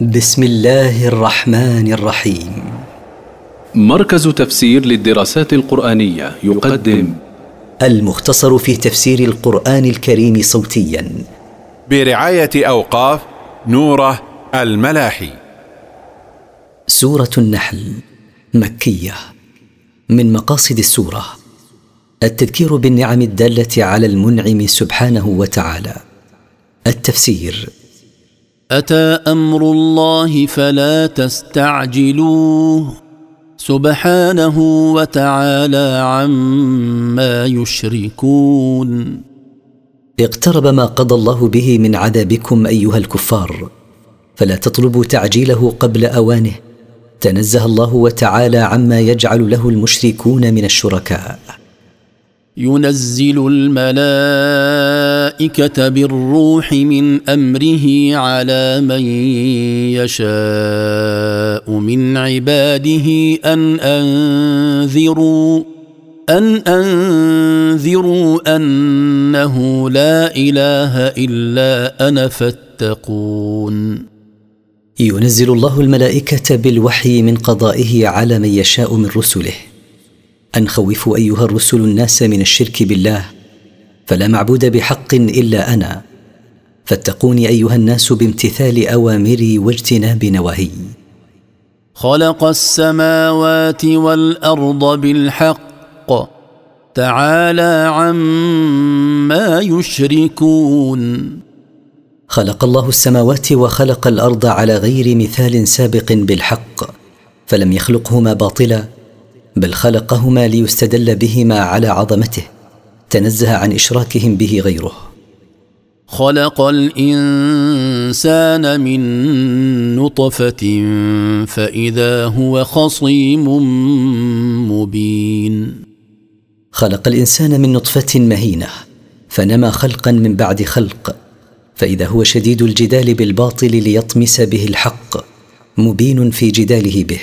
بسم الله الرحمن الرحيم. مركز تفسير للدراسات القرآنية يقدم المختصر في تفسير القرآن الكريم صوتيا. برعاية أوقاف نوره الملاحي. سورة النحل مكية. من مقاصد السورة التذكير بالنعم الدالة على المنعم سبحانه وتعالى. التفسير أتى أمر الله فلا تستعجلوه سبحانه وتعالى عما يشركون. اقترب ما قضى الله به من عذابكم أيها الكفار فلا تطلبوا تعجيله قبل أوانه. تنزه الله وتعالى عما يجعل له المشركون من الشركاء. ينزل الملائكة بالروح من أمره على من يشاء من عباده أن أنذروا أن أنذروا أنه لا إله إلا أنا فاتقون. ينزل الله الملائكة بالوحي من قضائه على من يشاء من رسله. أن خوفوا أيها الرسل الناس من الشرك بالله فلا معبود بحق إلا أنا. فاتقوني أيها الناس بامتثال أوامري واجتناب نواهي. خلق السماوات والأرض بالحق. تعالى عما يشركون. خلق الله السماوات وخلق الأرض على غير مثال سابق بالحق. فلم يخلقهما باطلا بل خلقهما ليستدل بهما على عظمته. تنزه عن إشراكهم به غيره. خلق الإنسان من نطفة فإذا هو خصيم مبين. خلق الإنسان من نطفة مهينة فنما خلقا من بعد خلق فإذا هو شديد الجدال بالباطل ليطمس به الحق مبين في جداله به.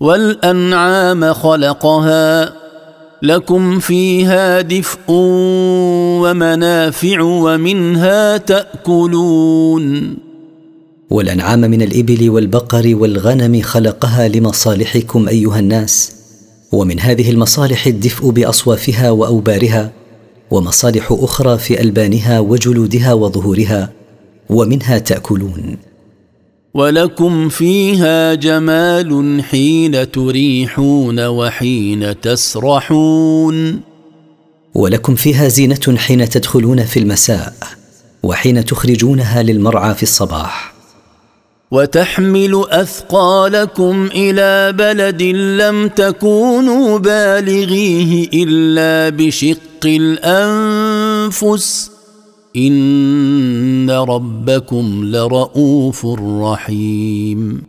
والأنعام خلقها لكم فيها دفء ومنافع ومنها تأكلون. والأنعام من الإبل والبقر والغنم خلقها لمصالحكم أيها الناس ومن هذه المصالح الدفء بأصوافها وأوبارها ومصالح أخرى في ألبانها وجلودها وظهورها ومنها تأكلون. ولكم فيها جمال حين تريحون وحين تسرحون. ولكم فيها زينة حين تدخلون في المساء وحين تخرجونها للمرعى في الصباح. وتحمل أثقالكم إلى بلد لم تكونوا بالغيه إلا بشق الأنفس ان ربكم لرؤوف رحيم.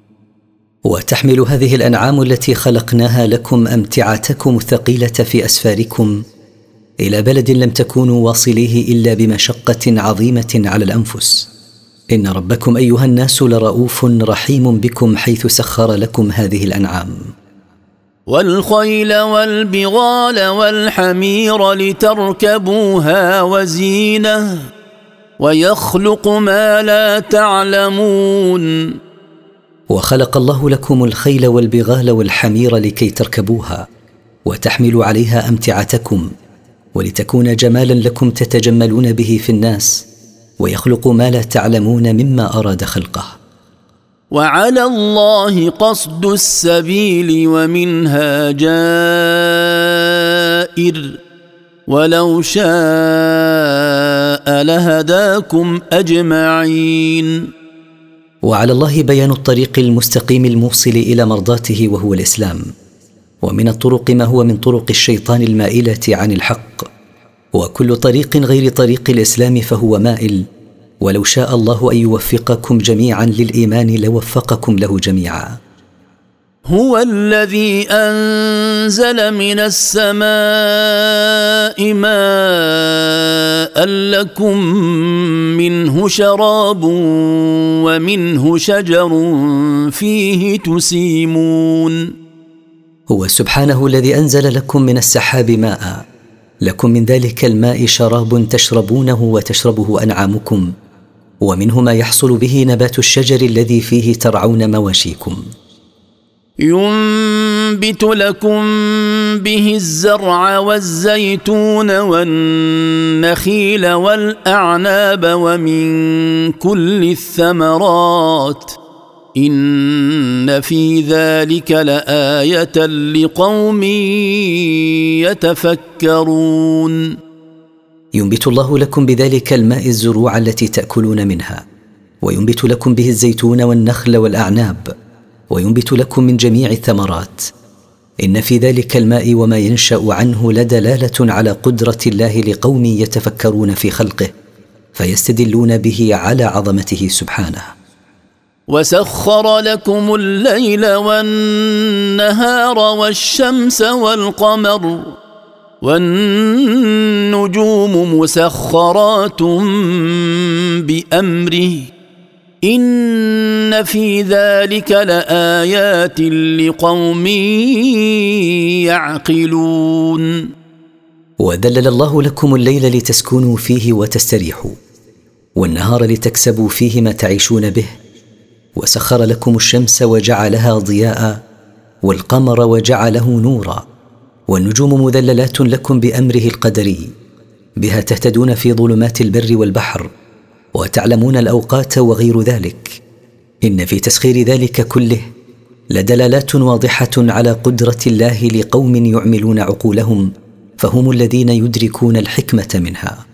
وتحمل هذه الأنعام التي خلقناها لكم أمتعتكم الثقيلة في أسفاركم. إلى بلد لم تكونوا واصليه إلا بمشقة عظيمة على الأنفس. إن ربكم أيها الناس لرؤوف رحيم بكم حيث سخر لكم هذه الأنعام. والخيل والبغال والحمير لتركبوها وزينة ويخلق ما لا تعلمون. وخلق الله لكم الخيل والبغال والحمير لكي تركبوها وتحملوا عليها أمتعتكم ولتكون جمالا لكم تتجملون به في الناس ويخلق ما لا تعلمون مما أراد خلقه. وعلى الله قصد السبيل ومنها جائر ولو شاء لهداكم أجمعين. وعلى الله بيان الطريق المستقيم الموصل إلى مرضاته وهو الإسلام. ومن الطرق ما هو من طرق الشيطان المائلة عن الحق. وكل طريق غير طريق الإسلام فهو مائل. ولو شاء الله أن يوفقكم جميعا للإيمان لوفقكم له جميعا. هو الذي أنزل من السماء ماء لكم منه شراب ومنه شجر فيه تسيمون. هو سبحانه الذي أنزل لكم من السحاب ماء. لكم من ذلك الماء شراب تشربونه وتشربه أنعامكم. ومنه ما يحصل به نبات الشجر الذي فيه ترعون مواشيكم. ينبت لكم به الزرع والزيتون والنخيل والأعناب ومن كل الثمرات. إن في ذلك لآية لقوم يتفكرون. ينبت الله لكم بذلك الماء الزروع التي تأكلون منها وينبت لكم به الزيتون والنخل والأعناب وينبت لكم من جميع الثمرات. إن في ذلك الماء وما ينشأ عنه لدلالة على قدرة الله لقوم يتفكرون في خلقه فيستدلون به على عظمته سبحانه. وسخر لكم الليل والنهار والشمس والقمر والنجوم مسخرات بأمره. إن في ذلك لآيات لقوم يعقلون. وذلل الله لكم الليل لتسكنوا فيه وتستريحوا والنهار لتكسبوا فيه ما تعيشون به وسخر لكم الشمس وجعلها ضياء والقمر وجعله نورا. والنجوم مذللات لكم بأمره القدري بها تهتدون في ظلمات البر والبحر وتعلمون الأوقات وغير ذلك. إن في تسخير ذلك كله لدلالات واضحة على قدرة الله لقوم يعملون عقولهم فهم الذين يدركون الحكمة منها.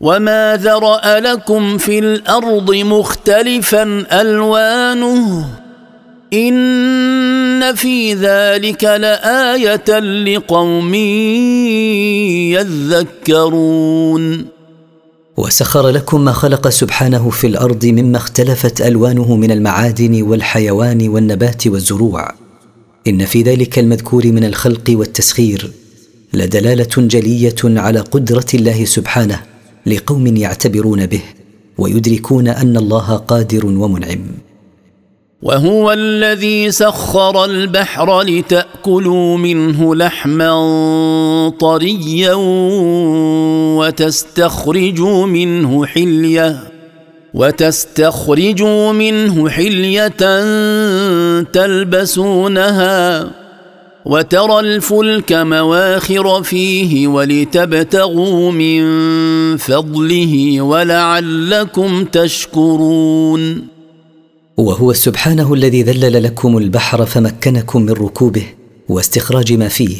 وما ذرأ لكم في الأرض مختلفا ألوانه ان في ذلك لايه لقوم يذكرون وسخر لكم ما خلق سبحانه في الأرض مما اختلفت الوانه من المعادن والحيوان والنبات والزروع ان في ذلك المذكور من الخلق والتسخير لدلاله جليه على قدره الله سبحانه لقوم يعتبرون به ويدركون ان الله قادر ومنعم وهو الذي سخر البحر لتأكلوا منه لحما طريا وتستخرجوا منه حلية وتستخرجوا منه حلية تلبسونها وترى الفلك مواخر فيه ولتبتغوا من فضله ولعلكم تشكرون وهو سبحانه الذي ذلل لكم البحر فمكنكم من ركوبه واستخراج ما فيه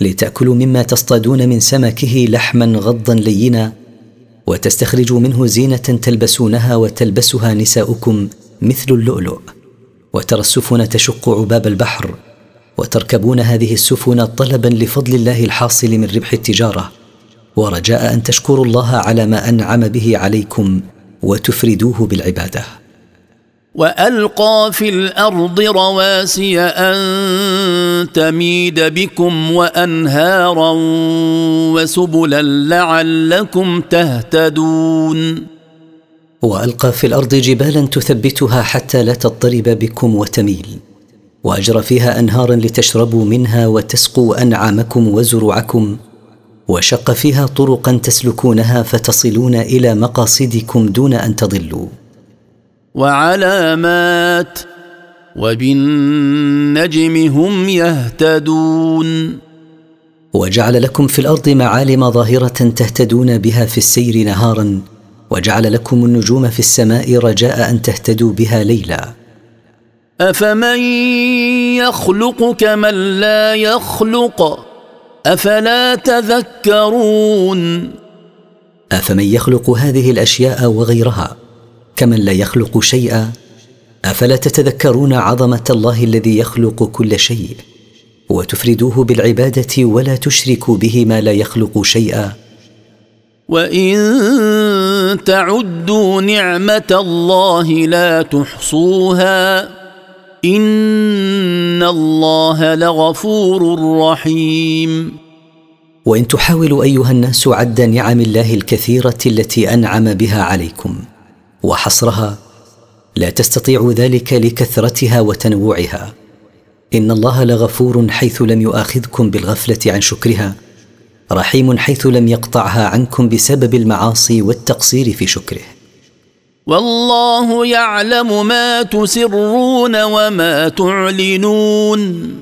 لتأكلوا مما تصطادون من سمكه لحما غضا لينا وتستخرجوا منه زينة تلبسونها وتلبسها نساؤكم مثل اللؤلؤ وترى السفن تشق عباب البحر وتركبون هذه السفن طلبا لفضل الله الحاصل من ربح التجارة ورجاء أن تشكروا الله على ما أنعم به عليكم وتفردوه بالعبادة وألقى في الأرض رواسي أن تميد بكم وأنهارا وسبلا لعلكم تهتدون. وألقى في الأرض جبالا تثبتها حتى لا تضطرب بكم وتميل. وأجرى فيها أنهارا لتشربوا منها وتسقوا أنعامكم وزروعكم. وشق فيها طرقا تسلكونها فتصلون إلى مقاصدكم دون أن تضلوا. وعلامات وبالنجم هم يهتدون. وجعل لكم في الأرض معالم ظاهرة تهتدون بها في السير نهارا وجعل لكم النجوم في السماء رجاء أن تهتدوا بها ليلا. أفمن يخلق كمن لا يخلق؟ أفلا تذكرون؟ أفمن يخلق هذه الأشياء وغيرها؟ كمن لا يخلق شيئا أفلا تتذكرون عظمة الله الذي يخلق كل شيء؟ وتفردوه بالعبادة ولا تشركوا به ما لا يخلق شيئا. وإن تعدوا نعمة الله لا تحصوها إن الله لغفور رحيم. وإن تحاولوا أيها الناس عد نعم الله الكثيرة التي أنعم بها عليكم. وحصرها لا تستطيع ذلك لكثرتها وتنوعها. إن الله لغفور حيث لم يؤاخذكم بالغفلة عن شكرها رحيم حيث لم يقطعها عنكم بسبب المعاصي والتقصير في شكره. والله يعلم ما تسرون وما تعلنون.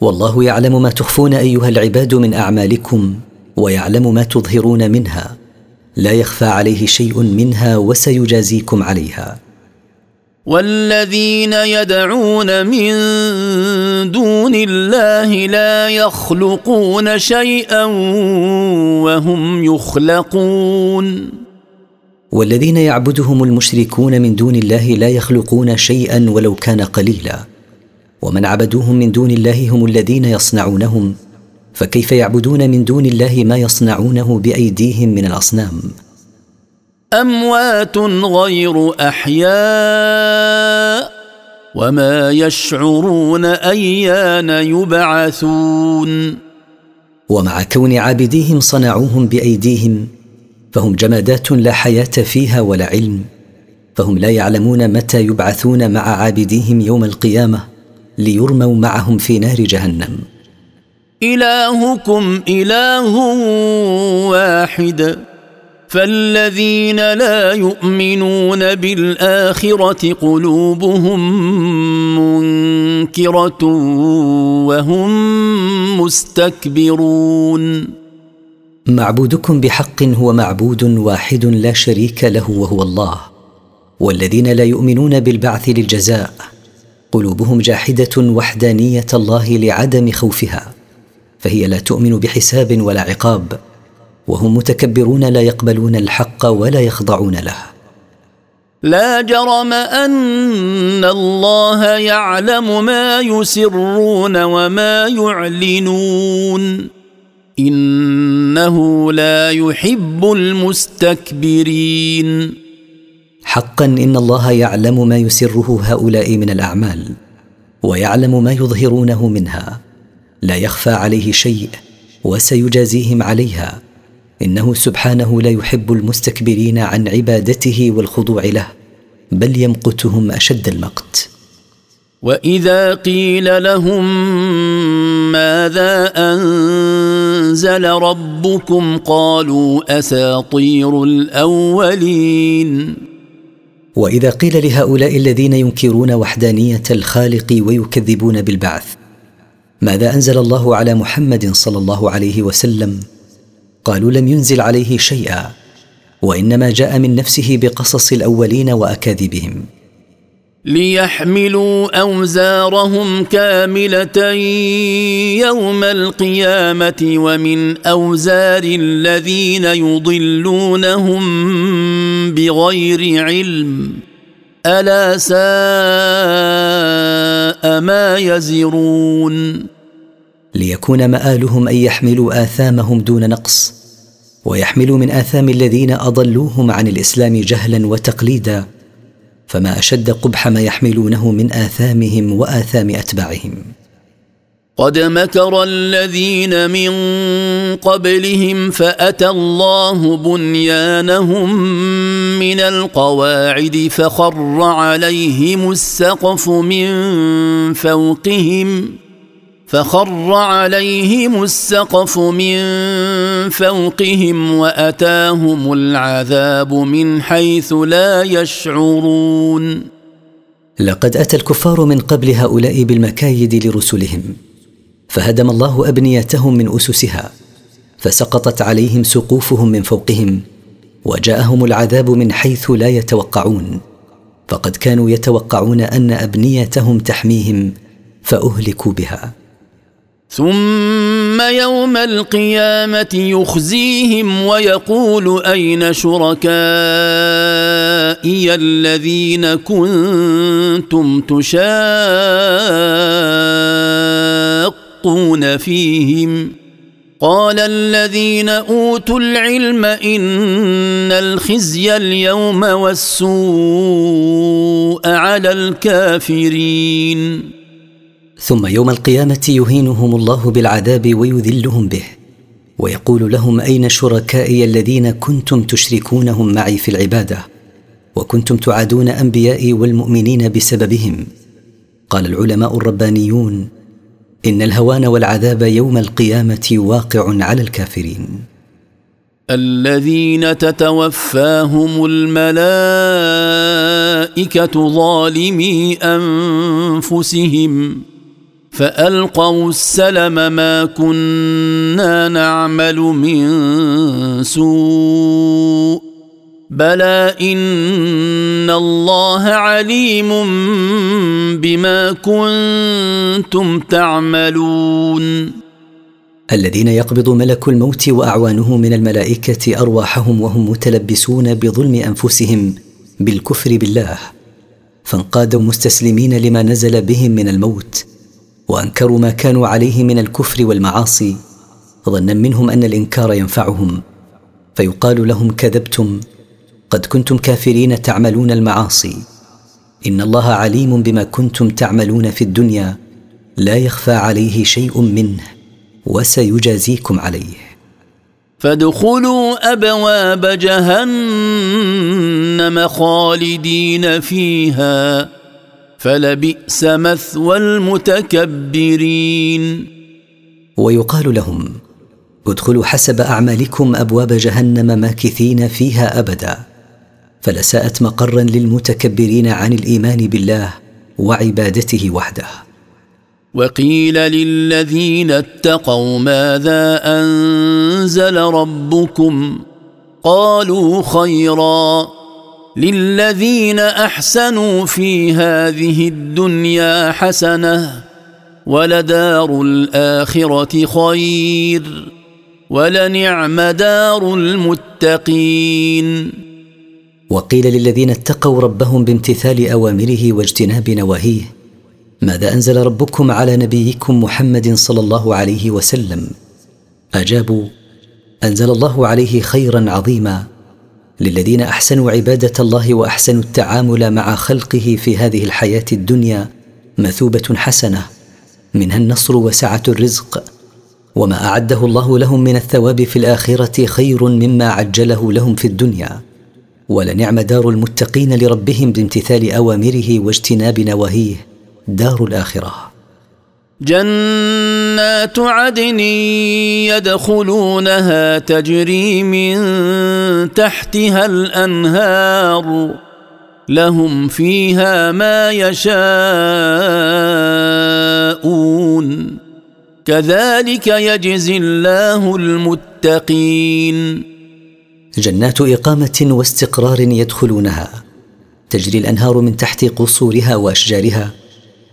والله يعلم ما تخفون أيها العباد من أعمالكم ويعلم ما تظهرون منها. لا يخفى عليه شيء منها وسيجازيكم عليها. والذين يدعون من دون الله لا يخلقون شيئا وهم يخلقون. والذين يعبدهم المشركون من دون الله لا يخلقون شيئا ولو كان قليلا. ومن عبدوهم من دون الله هم الذين يصنعونهم. فكيف يعبدون من دون الله ما يصنعونه بأيديهم من الأصنام؟ أموات غير أحياء وما يشعرون أيان يبعثون. ومع كون عابديهم صنعوهم بأيديهم فهم جمادات لا حياة فيها ولا علم. فهم لا يعلمون متى يبعثون مع عابديهم يوم القيامة ليرموا معهم في نار جهنم. إلهكم إله واحد. فالذين لا يؤمنون بالآخرة قلوبهم منكرة وهم مستكبرون. معبودكم بحق هو معبود واحد لا شريك له وهو الله. والذين لا يؤمنون بالبعث للجزاء قلوبهم جاحدة وحدانية الله لعدم خوفها. فهي لا تؤمن بحساب ولا عقاب وهم متكبرون لا يقبلون الحق ولا يخضعون له. لا جرم أن الله يعلم ما يسرون وما يعلنون. إنه لا يحب المستكبرين. حقا إن الله يعلم ما يسره هؤلاء من الأعمال ويعلم ما يظهرونه منها. لا يخفى عليه شيء وسيجازيهم عليها. إنه سبحانه لا يحب المستكبرين عن عبادته والخضوع له بل يمقتهم أشد المقت. وإذا قيل لهم ماذا أنزل ربكم قالوا أساطير الأولين. وإذا قيل لهؤلاء الذين ينكرون وحدانية الخالق ويكذبون بالبعث ماذا أنزل الله على محمد صلى الله عليه وسلم؟ قالوا لم ينزل عليه شيئا وإنما جاء من نفسه بقصص الأولين وأكاذيبهم. ليحملوا أوزارهم كاملة يوم القيامة ومن أوزار الذين يضلونهم بغير علم. ألا ساء ما يزرون ليكون مآلهم أن يحملوا آثامهم دون نقص ويحملوا من آثام الذين أضلوهم عن الإسلام جهلا وتقليدا فما أشد قبح ما يحملونه من آثامهم وآثام أتباعهم. قد مكر الذين من قبلهم فأتى الله بنيانهم من القواعد فخر عليهم السقف من فوقهم فخر عليهم السقف من فوقهم وأتاهم العذاب من حيث لا يشعرون. لقد أتى الكفار من قبل هؤلاء بالمكايد لرسلهم. فهدم الله ابنيتهم من أسسها فسقطت عليهم سقوفهم من فوقهم وجاءهم العذاب من حيث لا يتوقعون. فقد كانوا يتوقعون أن أبنيتهم تحميهم فأهلكوا بها. ثم يوم القيامة يخزيهم ويقول أين شركائي الذين كنتم تشاقون فيهم. قال الذين أوتوا العلم إن الخزي اليوم والسوء على الكافرين. ثم يوم القيامة يهينهم الله بالعذاب ويذلهم به ويقول لهم أين شركائي الذين كنتم تشركونهم معي في العبادة وكنتم تعادون أنبيائي والمؤمنين بسببهم؟ قال العلماء الربانيون إن الهوان والعذاب يوم القيامة واقع على الكافرين. الذين تتوفاهم الملائكة ظالمي أنفسهم فألقوا السلم ما كنا نعمل من سوء. بلى ان الله عليم بما كنتم تعملون الذين يقبض ملك الموت وأعوانه من الملائكة أرواحهم وهم متلبسون بظلم أنفسهم بالكفر بالله فانقادوا مستسلمين لما نزل بهم من الموت وأنكروا ما كانوا عليه من الكفر والمعاصي ظنا منهم أن الإنكار ينفعهم فيقال لهم كذبتم قد كنتم كافرين تعملون المعاصي. إن الله عليم بما كنتم تعملون في الدنيا لا يخفى عليه شيء منه وسيجازيكم عليه. فادخلوا أبواب جهنم خالدين فيها فلبئس مثوى المتكبرين. ويقال لهم ادخلوا حسب أعمالكم أبواب جهنم ماكثين فيها أبدا. فلساءت مقرا للمتكبرين عن الإيمان بالله وعبادته وحده. وقيل للذين اتقوا ماذا أنزل ربكم؟ قالوا خيرا. للذين أحسنوا في هذه الدنيا حسنة ولدار الآخرة خير. ولنعم دار المتقين. وقيل للذين اتقوا ربهم بامتثال أوامره واجتناب نواهيه ماذا أنزل ربكم على نبيكم محمد صلى الله عليه وسلم؟ أجابوا أنزل الله عليه خيرا عظيما. للذين أحسنوا عبادة الله وأحسنوا التعامل مع خلقه في هذه الحياة الدنيا مثوبة حسنة. منها النصر وسعة الرزق. وما أعده الله لهم من الثواب في الآخرة خير مما عجله لهم في الدنيا. ولنعم دار المتقين لربهم بامتثال أوامره واجتناب نواهيه. دار الآخرة. جنات عدن يدخلونها تجري من تحتها الأنهار. لهم فيها ما يشاءون. كذلك يجزي الله المتقين. جنات إقامة واستقرار يدخلونها. تجري الأنهار من تحت قصورها وأشجارها.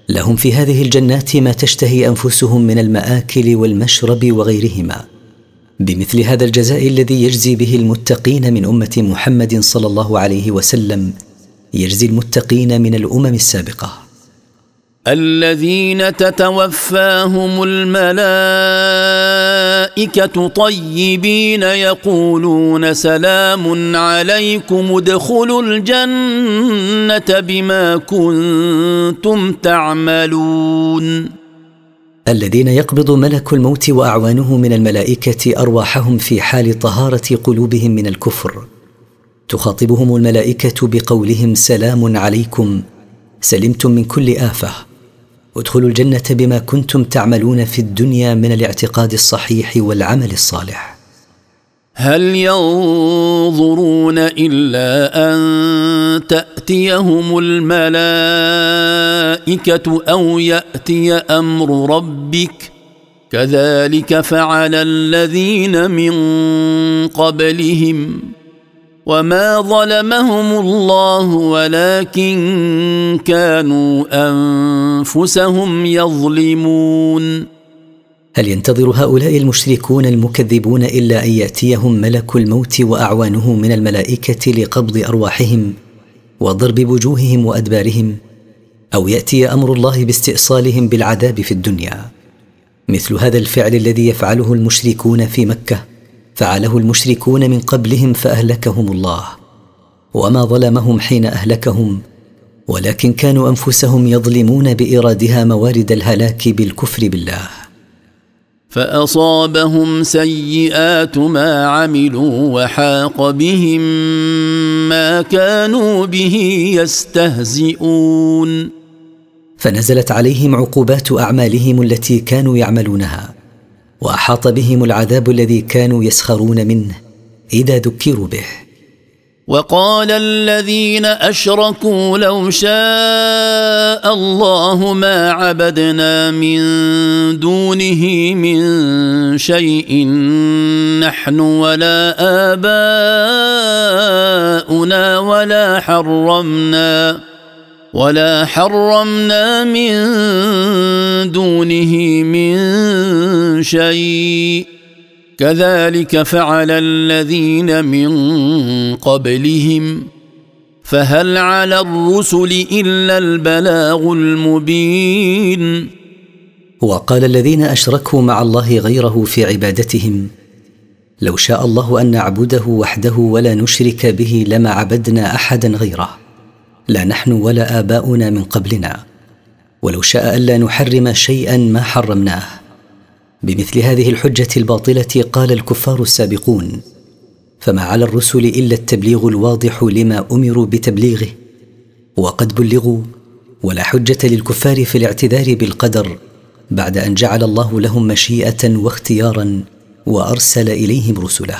لهم في هذه الجنات ما تشتهي أنفسهم من المآكل والمشرب وغيرهما. بمثل هذا الجزاء الذي يجزي به المتقين من أمة محمد صلى الله عليه وسلم يجزي المتقين من الأمم السابقة. الذين تتوفاهم الملائكة طيبين يقولون سلام عليكم ادخلوا الجنة بما كنتم تعملون. الذين يقبض ملك الموت وأعوانه من الملائكة أرواحهم في حال طهارة قلوبهم من الكفر. تخاطبهم الملائكة بقولهم سلام عليكم سلمتم من كل آفة. ادخلوا الجنة بما كنتم تعملون في الدنيا من الاعتقاد الصحيح والعمل الصالح. هل ينظرون إلا أن تأتيهم الملائكة أو يأتي أمر ربك؟ كذلك فعل الذين من قبلهم. وما ظلمهم الله ولكن كانوا انفسهم يظلمون هل ينتظر هؤلاء المشركون المكذبون إلا أن يأتيهم ملك الموت وأعوانه من الملائكة لقبض أرواحهم وضرب وجوههم وأدبارهم؟ أو يأتي أمر الله باستئصالهم بالعذاب في الدنيا؟ مثل هذا الفعل الذي يفعله المشركون في مكة فعله المشركون من قبلهم فأهلكهم الله. وما ظلمهم حين أهلكهم ولكن كانوا أنفسهم يظلمون بإيرادها موارد الهلاك بالكفر بالله. فأصابهم سيئات ما عملوا وحاق بهم ما كانوا به يستهزئون. فنزلت عليهم عقوبات أعمالهم التي كانوا يعملونها. وأحاط بهم العذاب الذي كانوا يسخرون منه إذا ذكروا به. وقال الذين أشركوا لو شاء الله ما عبدنا من دونه من شيء نحن ولا آباؤنا ولا حرمنا. ولا حرمنا من دونه من شيء. كذلك فعل الذين من قبلهم. فهل على الرسل الا البلاغ المبين. وقال الذين اشركوا مع الله غيره في عبادتهم لو شاء الله ان نعبده وحده ولا نشرك به لما عبدنا احدا غيره. لا نحن ولا آباؤنا من قبلنا ولو شاء ألا نحرم شيئا ما حرمناه. بمثل هذه الحجة الباطلة قال الكفار السابقون فما على الرسل إلا التبليغ الواضح لما أمروا بتبليغه وقد بلغوا ولا حجة للكفار في الاعتذار بالقدر بعد أن جعل الله لهم مشيئة واختيارا وأرسل إليهم رسله.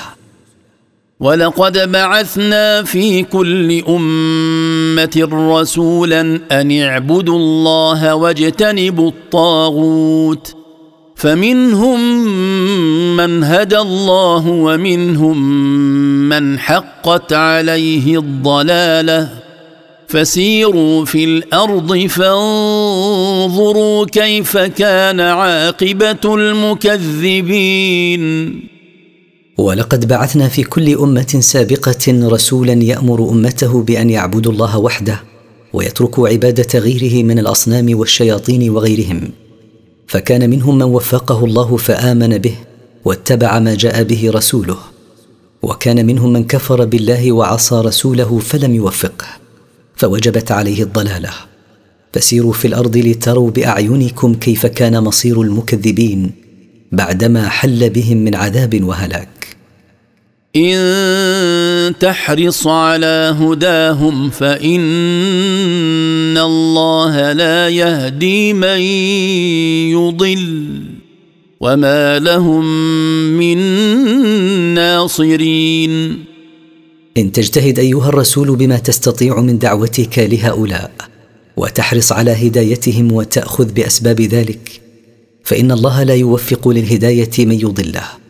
ولقد بعثنا في كل أمة رسولا أن اعبدوا الله واجتنبوا الطاغوت. فمنهم من هدى الله ومنهم من حقت عليه الضلالة. فسيروا في الأرض فانظروا كيف كان عاقبة المكذبين. ولقد بعثنا في كل أمة سابقة رسولا يأمر أمته بأن يعبدوا الله وحده ويتركوا عبادة غيره من الأصنام والشياطين وغيرهم. فكان منهم من وفقه الله فآمن به واتبع ما جاء به رسوله. وكان منهم من كفر بالله وعصى رسوله فلم يوفقه. فوجبت عليه الضلالة. فسيروا في الأرض لتروا بأعينكم كيف كان مصير المكذبين بعدما حل بهم من عذاب وهلاك. إن تحرص على هداهم فإن الله لا يهدي من يضل وما لهم من ناصرين. إن تجتهد أيها الرسول بما تستطيع من دعوتك لهؤلاء وتحرص على هدايتهم وتأخذ بأسباب ذلك فإن الله لا يوفق للهداية من يضله.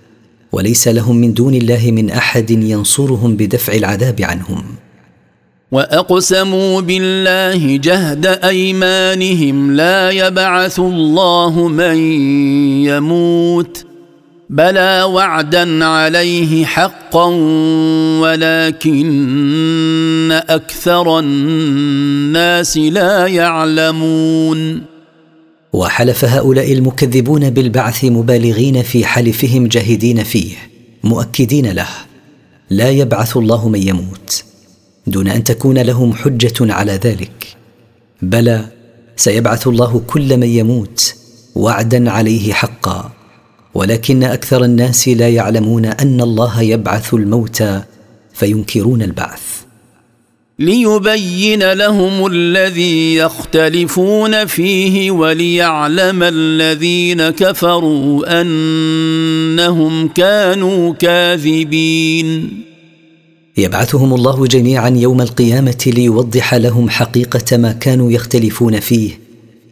وليس لهم من دون الله من أحد ينصرهم بدفع العذاب عنهم. وأقسموا بالله جهد أيمانهم لا يبعث الله من يموت بلى وعدا عليه حقا ولكن أكثر الناس لا يعلمون. وحلف هؤلاء المكذبون بالبعث مبالغين في حلفهم جاهدين فيه مؤكدين له. لا يبعث الله من يموت. دون أن تكون لهم حجة على ذلك. بلى سيبعث الله كل من يموت وعدا عليه حقا. ولكن أكثر الناس لا يعلمون أن الله يبعث الموتى فينكرون البعث. ليبين لهم الذي يختلفون فيه وليعلم الذين كفروا أنهم كانوا كاذبين. يبعثهم الله جميعا يوم القيامة ليوضح لهم حقيقة ما كانوا يختلفون فيه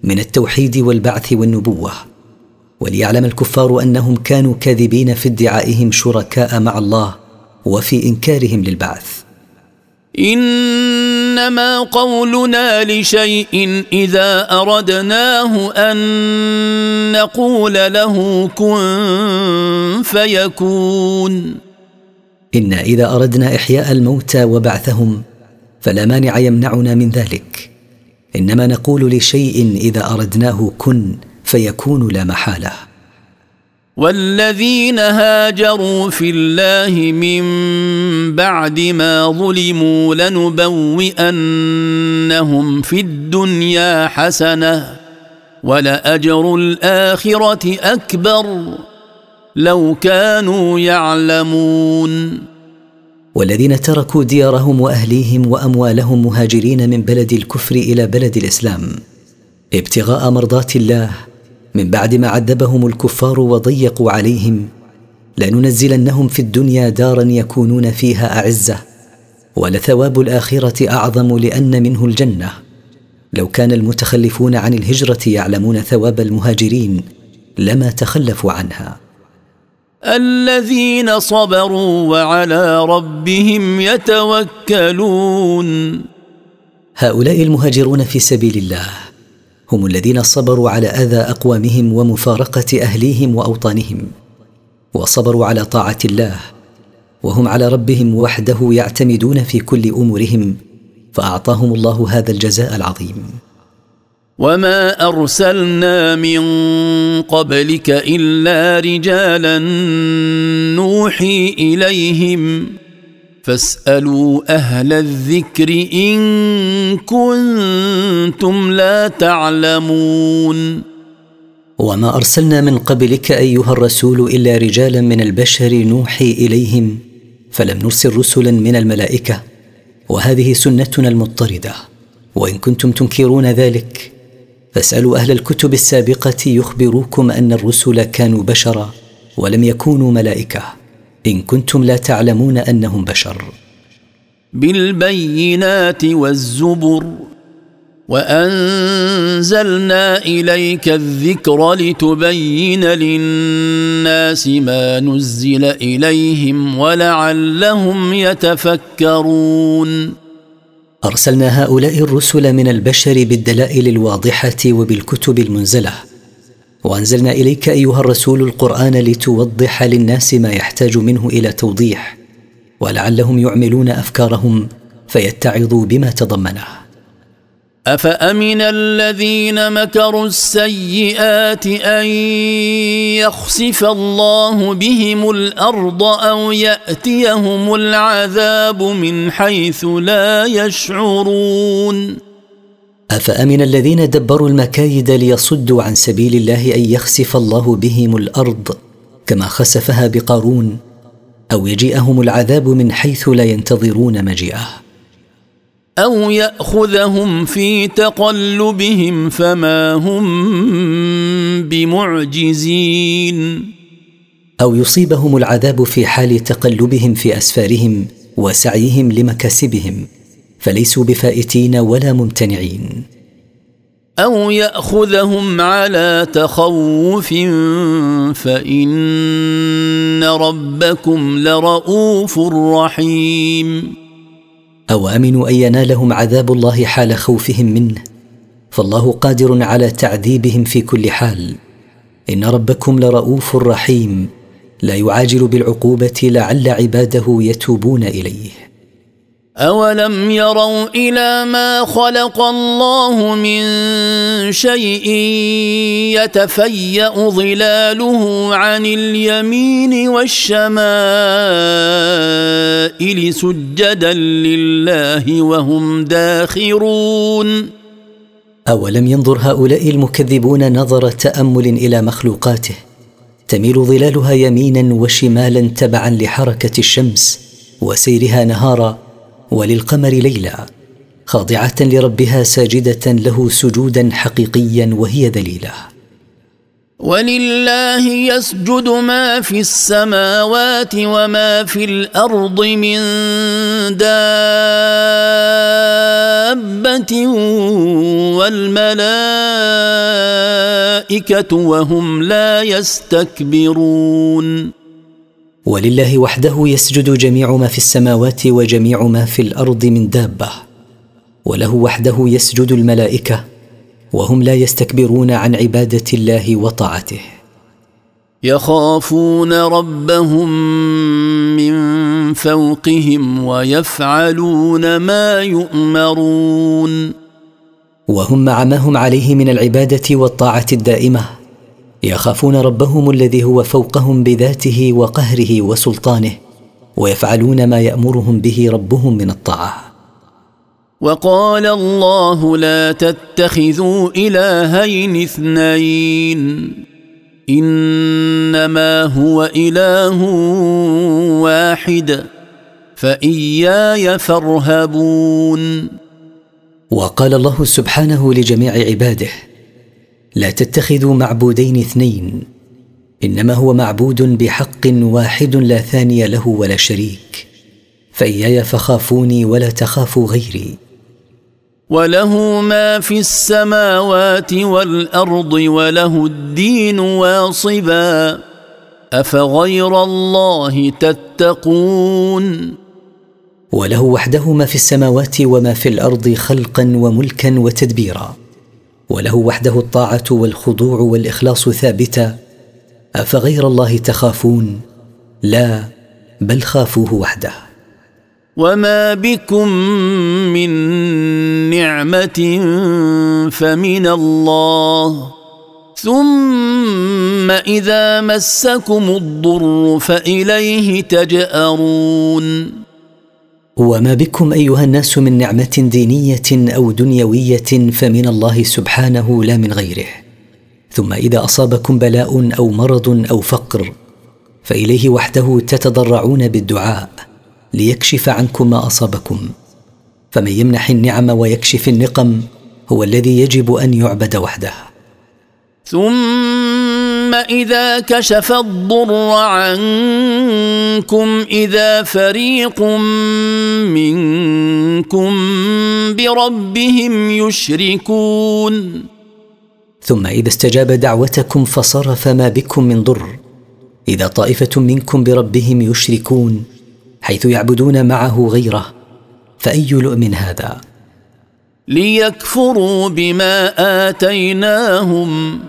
من التوحيد والبعث والنبوة وليعلم الكفار أنهم كانوا كاذبين في ادعائهم شركاء مع الله وفي إنكارهم للبعث. إنما قولنا لشيء إذا أردناه أن نقول له كن فيكون. أنا إذا أردنا إحياء الموتى وبعثهم فلا مانع يمنعنا من ذلك. إنما نقول لشيء إذا أردناه كن فيكون لا محالة. والذين هاجروا في الله من بعد ما ظلموا لنبوئنهم في الدنيا حسنة ولأجر الآخرة أكبر لو كانوا يعلمون. والذين تركوا ديارهم وأهليهم وأموالهم مهاجرين من بلد الكفر إلى بلد الإسلام ابتغاء مرضات الله من بعد ما عذبهم الكفار وضيقوا عليهم لننزلنهم في الدنيا دارا يكونون فيها أعزة ولثواب الآخرة أعظم لأن منه الجنة. لو كان المتخلفون عن الهجرة يعلمون ثواب المهاجرين لما تخلفوا عنها. الذين صبروا وعلى ربهم يتوكلون. هؤلاء المهاجرون في سبيل الله هم الذين صبروا على أذى أقوامهم ومفارقة أهليهم وأوطانهم وصبروا على طاعة الله وهم على ربهم وحده يعتمدون في كل أمورهم فأعطاهم الله هذا الجزاء العظيم. وما أرسلنا من قبلك إلا رجالا نوحي إليهم فاسألوا أهل الذكر إن كنتم لا تعلمون. وما أرسلنا من قبلك أيها الرسول إلا رجالا من البشر نوحي إليهم فلم نرسل رسلا من الملائكة. وهذه سنتنا المضطردة وإن كنتم تنكرون ذلك فاسألوا أهل الكتب السابقة يخبروكم أن الرسل كانوا بشرا ولم يكونوا ملائكة. إن كنتم لا تعلمون أنهم بشر. بالبينات والزبر وأنزلنا إليك الذكر لتبين للناس ما نزل إليهم ولعلهم يتفكرون. أرسلنا هؤلاء الرسل من البشر بالدلائل الواضحة وبالكتب المنزلة. وأنزلنا إليك أيها الرسول القرآن لتوضح للناس ما يحتاج منه إلى توضيح ولعلهم يعملون أفكارهم فيتعظوا بما تضمنه. أفأمن الذين مكروا السيئات أن يخسف الله بهم الأرض أو يأتيهم العذاب من حيث لا يشعرون؟ أفأمن الذين دبروا المكايد ليصدوا عن سبيل الله أن يخسف الله بهم الأرض كما خسفها بقارون أو يجيئهم العذاب من حيث لا ينتظرون مجيئه؟ أو يأخذهم في تقلبهم فما هم بمعجزين؟ أو يصيبهم العذاب في حال تقلبهم في أسفارهم وسعيهم لمكاسبهم فليسوا بفائتين ولا ممتنعين. أو يأخذهم على تخوف فإن ربكم لرؤوف رحيم. أو آمنوا أن ينالهم عذاب الله حال خوفهم منه. فالله قادر على تعذيبهم في كل حال. إن ربكم لرؤوف رحيم. لا يعاجل بالعقوبة لعل عباده يتوبون إليه. أولم يروا إلى ما خلق الله من شيء يتفيأ ظلاله عن اليمين والشمائل سجدا لله وهم داخرون أولم ينظر هؤلاء المكذبون نظر تأمل إلى مخلوقاته؟ تميل ظلالها يمينا وشمالا تبعا لحركة الشمس وسيرها نهارا وللقمر ليلا خاضعة لربها ساجدة له سجودا حقيقيا وهي ذليلة. ولله يسجد ما في السماوات وما في الأرض من دابة والملائكة وهم لا يستكبرون. ولله وحده يسجد جميع ما في السماوات وجميع ما في الأرض من دابة. وله وحده يسجد الملائكة وهم لا يستكبرون عن عبادة الله وطاعته. يخافون ربهم من فوقهم ويفعلون ما يؤمرون. وهم مع ما هم عليه من العبادة والطاعة الدائمة. يخافون ربهم الذي هو فوقهم بذاته وقهره وسلطانه ويفعلون ما يأمرهم به ربهم من الطاعة. وقال الله لا تتخذوا إلهين اثنين إنما هو إله واحد فإياي فارهبون. وقال الله سبحانه لجميع عباده لا تتخذوا معبودين اثنين إنما هو معبود بحق واحد لا ثاني له ولا شريك فإياي فخافوني ولا تخافوا غيري. وله ما في السماوات والأرض وله الدين واصبا أفغير الله تتقون؟ وله وحده ما في السماوات وما في الأرض خلقا وملكا وتدبيرا. وله وحده الطاعة والخضوع والإخلاص ثابتا. أفغير الله تخافون؟ لا بل خافوه وحده. وما بكم من نعمه فمن الله ثم اذا مسكم الضر فاليه تجارون وما بكم ايها الناس من نعمه دينيه أو دنيويه فمن الله سبحانه لا من غيره ثم اذا اصابكم بلاء أو مرض أو فقر فاليه وحده تتضرعون بالدعاء ليكشف عنكم ما اصابكم فمن يمنح النعم ويكشف النقم هو الذي يجب ان يعبد وحده ثم إذا كشف الضر عنكم إذا فريق منكم بربهم يشركون. ثم إذا استجاب دعوتكم فصرف ما بكم من ضر إذا طائفة منكم بربهم يشركون حيث يعبدون معه غيره فأي لؤم هذا؟ ليكفروا بما آتيناهم.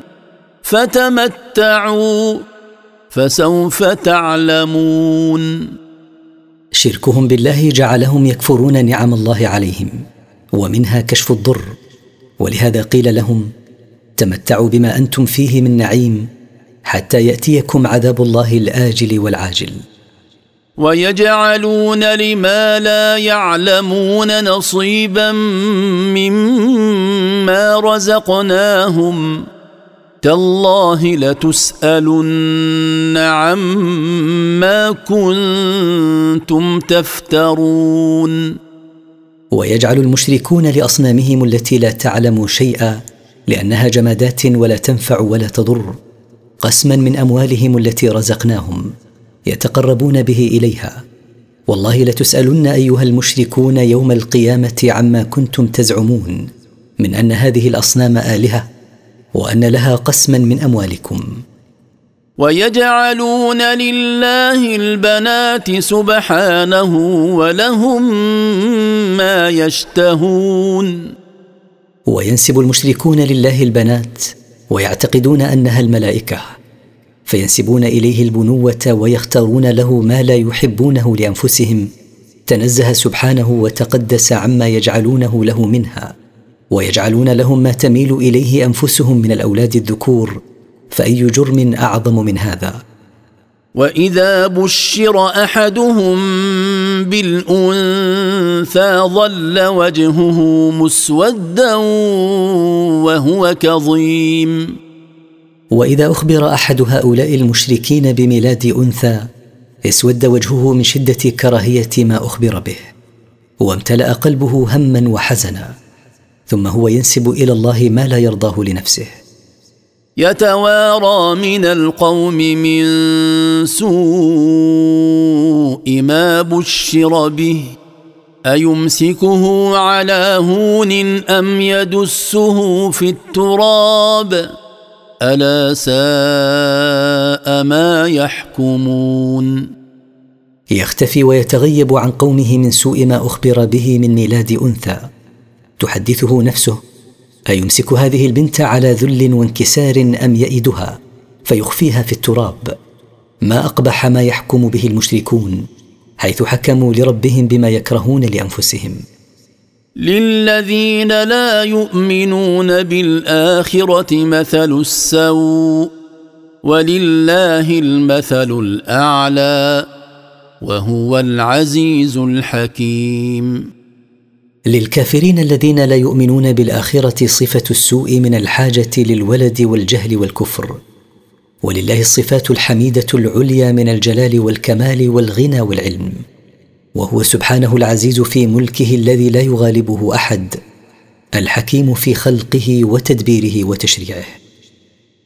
فتمتعوا فسوف تعلمون. شركهم بالله جعلهم يكفرون نعم الله عليهم ومنها كشف الضر. ولهذا قيل لهم تمتعوا بما أنتم فيه من نعيم حتى يأتيكم عذاب الله الآجل والعاجل. ويجعلون لما لا يعلمون نصيبا مما رزقناهم. تالله لتسألن عما كنتم تفترون. ويجعل المشركون لأصنامهم التي لا تعلم شيئا لأنها جمادات ولا تنفع ولا تضر. قسما من أموالهم التي رزقناهم يتقربون به إليها. والله لتسألن أيها المشركون يوم القيامة عما كنتم تزعمون من أن هذه الأصنام آلهة. وأن لها قسما من أموالكم. ويجعلون لله البنات سبحانه ولهم ما يشتهون. وينسب المشركون لله البنات ويعتقدون أنها الملائكة فينسبون إليه البنوة ويختارون له ما لا يحبونه لأنفسهم. تنزه سبحانه وتقدس عما يجعلونه له منها. ويجعلون لهم ما تميل إليه أنفسهم من الأولاد الذكور فأي جرم أعظم من هذا؟ وإذا بشر أحدهم بالأنثى ظل وجهه مسودا وهو كظيم. وإذا أخبر أحد هؤلاء المشركين بميلاد أنثى اسود وجهه من شدة كراهية ما أخبر به وامتلأ قلبه هما وحزنا. ثم هو ينسب إلى الله ما لا يرضاه لنفسه. يتوارى من القوم من سوء ما بشر به. أيمسكه على هون أم يدسه في التراب؟ ألا ساء ما يحكمون؟ يختفي ويتغيب عن قومه من سوء ما أخبر به من ميلاد أنثى. تحدثه نفسه أيمسك هذه البنت على ذل وانكسار أم يئدها؟ فيخفيها في التراب. ما أقبح ما يحكم به المشركون حيث حكموا لربهم بما يكرهون لأنفسهم. للذين لا يؤمنون بالآخرة مثل السوء ولله المثل الأعلى وهو العزيز الحكيم. للكافرين الذين لا يؤمنون بالآخرة صفة السوء من الحاجة للولد والجهل والكفر. ولله الصفات الحميدة العليا من الجلال والكمال والغنى والعلم. وهو سبحانه العزيز في ملكه الذي لا يغالبه أحد الحكيم في خلقه وتدبيره وتشريعه.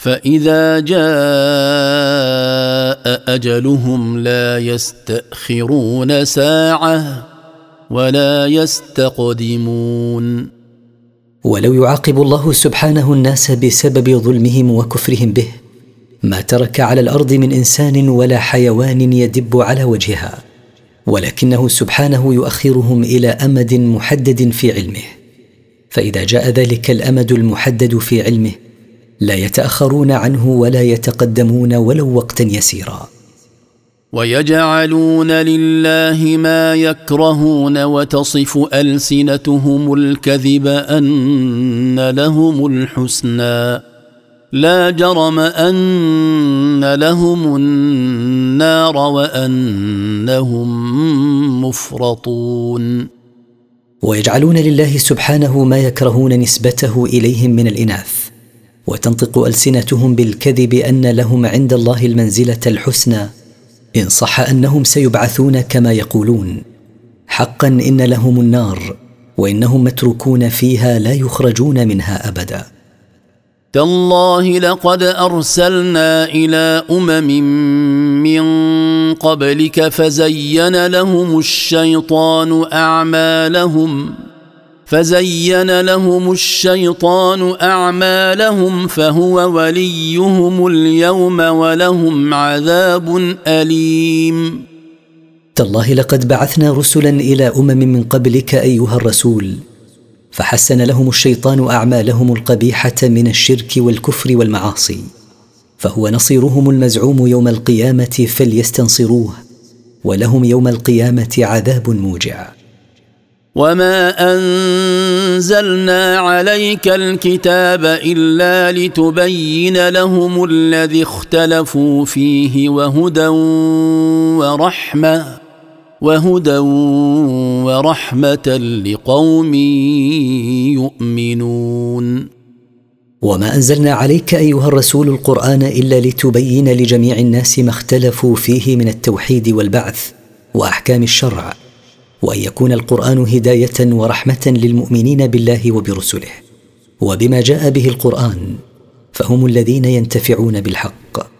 فإذا جاء أجلهم لا يستأخرون ساعة ولا يستقدمون. ولو يعاقب الله سبحانه الناس بسبب ظلمهم وكفرهم به ما ترك على الأرض من إنسان ولا حيوان يدب على وجهها ولكنه سبحانه يؤخرهم إلى أمد محدد في علمه. فإذا جاء ذلك الأمد المحدد في علمه لا يتأخرون عنه ولا يتقدمون ولو وقتا يسيرا. ويجعلون لله ما يكرهون وتصف ألسنتهم الكذب أن لهم الحسنى. لا جرم أن لهم النار وأنهم مفرطون. ويجعلون لله سبحانه ما يكرهون نسبته إليهم من الإناث. وتنطق ألسنتهم بالكذب أن لهم عند الله المنزلة الحسنى إن صح أنهم سيبعثون كما يقولون. حقا إن لهم النار وإنهم متروكون فيها لا يخرجون منها ابدا. تالله لقد أرسلنا إلى أمم من قبلك فزين لهم الشيطان أعمالهم. فزين لهم الشيطان أعمالهم فهو وليهم اليوم ولهم عذاب أليم. تالله لقد بعثنا رسلا إلى أمم من قبلك أيها الرسول فحسن لهم الشيطان أعمالهم القبيحة من الشرك والكفر والمعاصي فهو نصيرهم المزعوم يوم القيامة فليستنصروه ولهم يوم القيامة عذاب موجع. وما انزلنا عليك الكتاب الا لتبين لهم الذي اختلفوا فيه وهدى ورحمه وهدى ورحمه لقوم يؤمنون وما انزلنا عليك ايها الرسول القران الا لتبين لجميع الناس ما اختلفوا فيه من التوحيد والبعث واحكام الشرع وأن يكون القرآن هداية ورحمة للمؤمنين بالله وبرسله. وبما جاء به القرآن فهم الذين ينتفعون بالحق.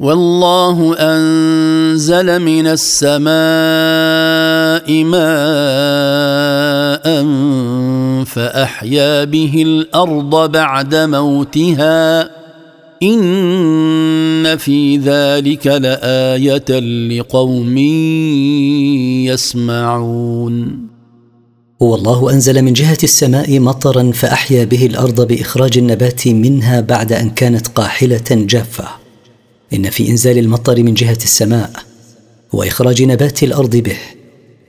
والله أنزل من السماء ماء فأحيا به الأرض بعد موتها. إن في ذلك لآية لقوم يسمعون. هو الله أنزل من جهة السماء مطرا فأحيا به الأرض بإخراج النبات منها بعد أن كانت قاحلة جافة. إن في إنزال المطر من جهة السماء وإخراج نبات الأرض به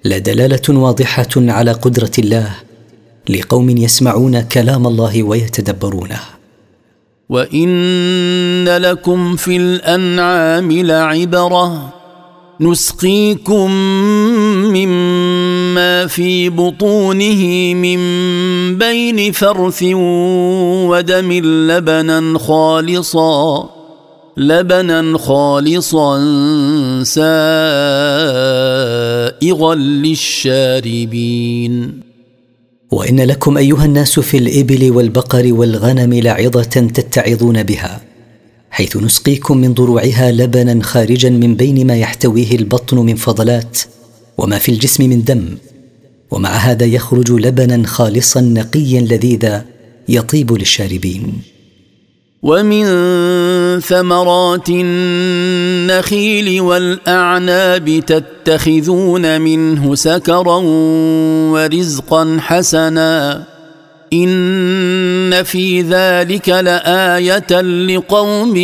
لدلالة واضحة على قدرة الله لقوم يسمعون كلام الله ويتدبرونه. وان لكم في الانعام لعبره نسقيكم مما في بطونه من بين فرث ودم لبنا خالصا لبنا خالصا سائغا للشاربين وإن لكم أيها الناس في الإبل والبقر والغنم لعظة تتعظون بها حيث نسقيكم من ضروعها لبنا خارجا من بين ما يحتويه البطن من فضلات وما في الجسم من دم ومع هذا يخرج لبنا خالصا نقيا لذيذا يطيب للشاربين. ومن ثمرات النخيل والأعناب تتخذون منه سكرا ورزقا حسنا. إن في ذلك لآية لقوم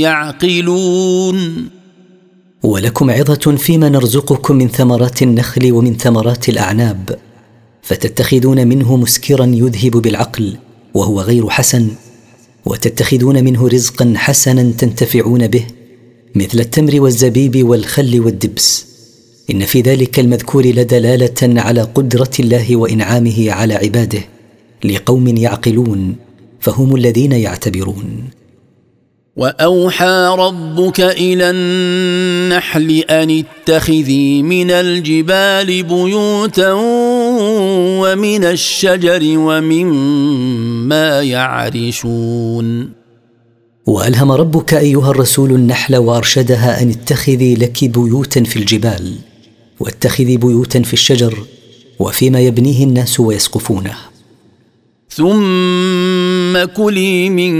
يعقلون. ولكم عظة فيما نرزقكم من ثمرات النخل ومن ثمرات الأعناب فتتخذون منه مسكرا يذهب بالعقل وهو غير حسن. وتتخذون منه رزقا حسنا تنتفعون به مثل التمر والزبيب والخل والدبس. إن في ذلك المذكور لدلالة على قدرة الله وإنعامه على عباده لقوم يعقلون فهم الذين يعتبرون. وأوحى ربك إلى النحل أن اتخذي من الجبال بيوتا ومن الشجر ومما يعرشون. وألهم ربك أيها الرسول النحل وأرشدها أن اتخذي لك بيوتا في الجبال واتخذي بيوتا في الشجر وفيما يبنيه الناس ويسقفونه. ثم كلي من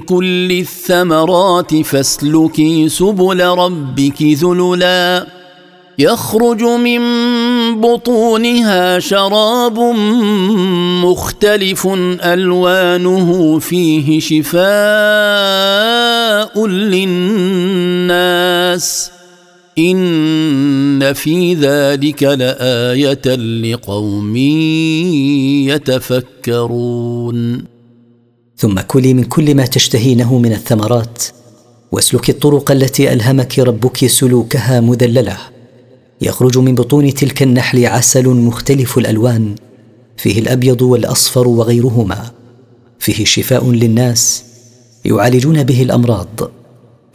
كل الثمرات فاسلكي سبل ربك ذللا يخرج من بطونها شراب مختلف ألوانه فيه شفاء للناس إن في ذلك لآية لقوم يتفكرون. ثم كلي من كل ما تشتهينه من الثمرات واسلكي الطرق التي ألهمك ربك سلوكها مذلله. يخرج من بطون تلك النحل عسل مختلف الألوان فيه الأبيض والأصفر وغيرهما فيه شفاء للناس يعالجون به الأمراض.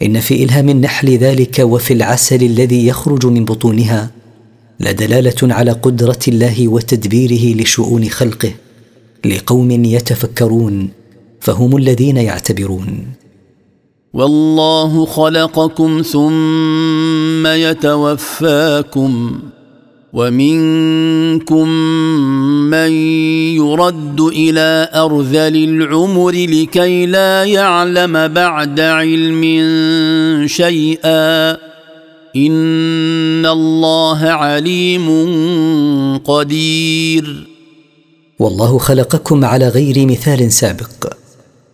إن في إلهام النحل ذلك وفي العسل الذي يخرج من بطونها لدلالة على قدرة الله وتدبيره لشؤون خلقه لقوم يتفكرون فهم الذين يعتبرون. والله خلقكم ثم يتوفاكم ومنكم من يرد إلى أرذل العمر لكي لا يعلم بعد علم شيئا إن الله عليم قدير. والله خلقكم على غير مثال سابق.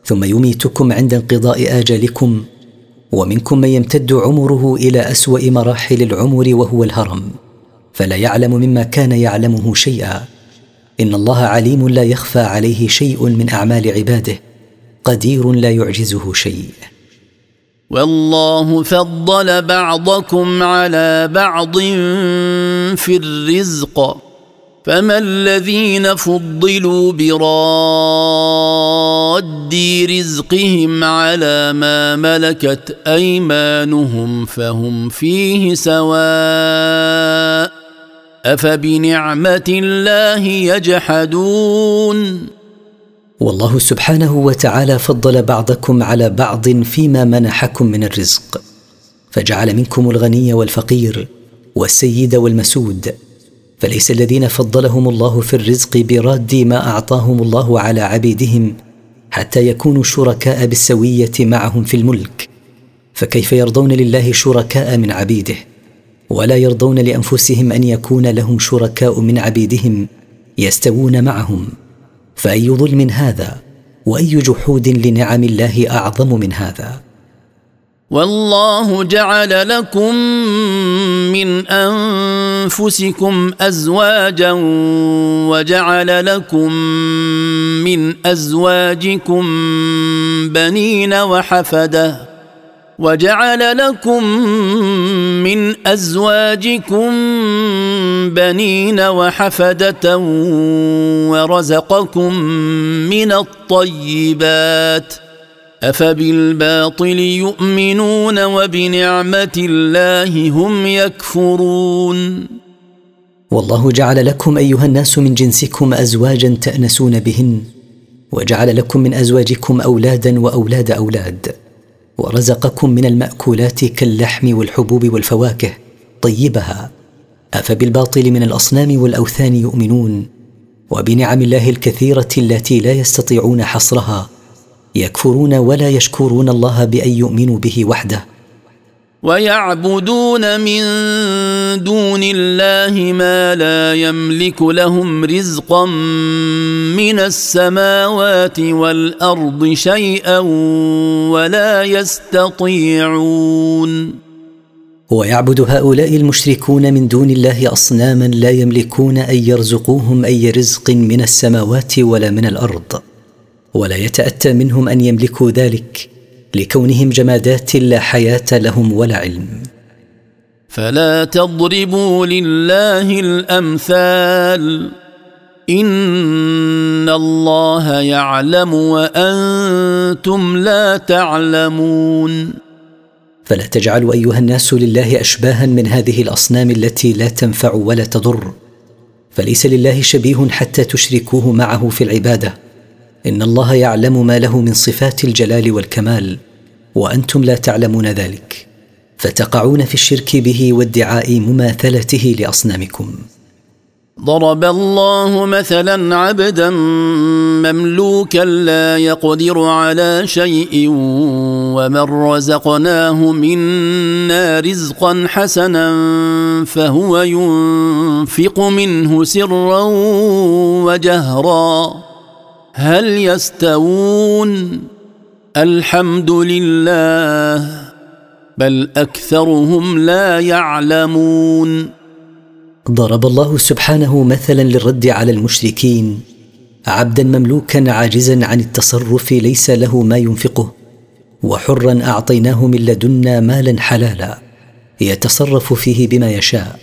ثم يميتكم عند انقضاء آجالكم ومنكم من يمتد عمره إلى أسوأ مراحل العمر وهو الهرم فلا يعلم مما كان يعلمه شيئا. إن الله عليم لا يخفى عليه شيء من أعمال عباده قدير لا يعجزه شيء. والله فضل بعضكم على بعض في الرزق. فما الذين فضلوا براد رزقهم على ما ملكت ايمانهم فهم فيه سواء افبنعمه الله يجحدون والله سبحانه وتعالى فضل بعضكم على بعض فيما منحكم من الرزق فجعل منكم الغني والفقير والسيد والمسود فليس الذين فضلهم الله في الرزق براد ما أعطاهم الله على عبيدهم حتى يكونوا شركاء بالسوية معهم في الملك. فكيف يرضون لله شركاء من عبيده؟ ولا يرضون لأنفسهم أن يكون لهم شركاء من عبيدهم يستوون معهم. فأي ظلم هذا؟ وأي جحود لنعم الله أعظم من هذا؟ والله جعل لكم من أنفسكم أزواجا وجعل لكم من أزواجكم بنين وحفدة وجعل لكم من أزواجكم بنين وحفدة ورزقكم من الطيبات أفبالباطل يؤمنون وبنعمة الله هم يكفرون. والله جعل لكم أيها الناس من جنسكم أزواجا تأنسون بهن وجعل لكم من أزواجكم أولادا وأولاد أولاد ورزقكم من المأكولات كاللحم والحبوب والفواكه طيبها. أفبالباطل من الأصنام والأوثان يؤمنون وبنعم الله الكثيرة التي لا يستطيعون حصرها. يكفرون ولا يشكرون الله بأن يؤمنوا به وحده. ويعبدون من دون الله ما لا يملك لهم رزقا من السماوات والأرض شيئا ولا يستطيعون. ويعبد هؤلاء المشركون من دون الله أصناما لا يملكون أن يرزقوهم أي رزق من السماوات ولا من الأرض. ولا يتأتى منهم أن يملكوا ذلك لكونهم جمادات لا حياة لهم ولا علم. فلا تضربوا لله الأمثال. إن الله يعلم وأنتم لا تعلمون. فلا تجعلوا أيها الناس لله أشباها من هذه الأصنام التي لا تنفع ولا تضر. فليس لله شبيه حتى تشركوه معه في العبادة. إن الله يعلم ما له من صفات الجلال والكمال وأنتم لا تعلمون ذلك فتقعون في الشرك به وادعاء مماثلته لأصنامكم. ضرب الله مثلا عبدا مملوكا لا يقدر على شيء ومن رزقناه منا رزقا حسنا فهو ينفق منه سرا وجهرا. هل يستوون؟ الحمد لله بل أكثرهم لا يعلمون. ضرب الله سبحانه مثلا للرد على المشركين عبدا مملوكا عاجزا عن التصرف ليس له ما ينفقه وحرا أعطيناه من لدنا مالا حلالا يتصرف فيه بما يشاء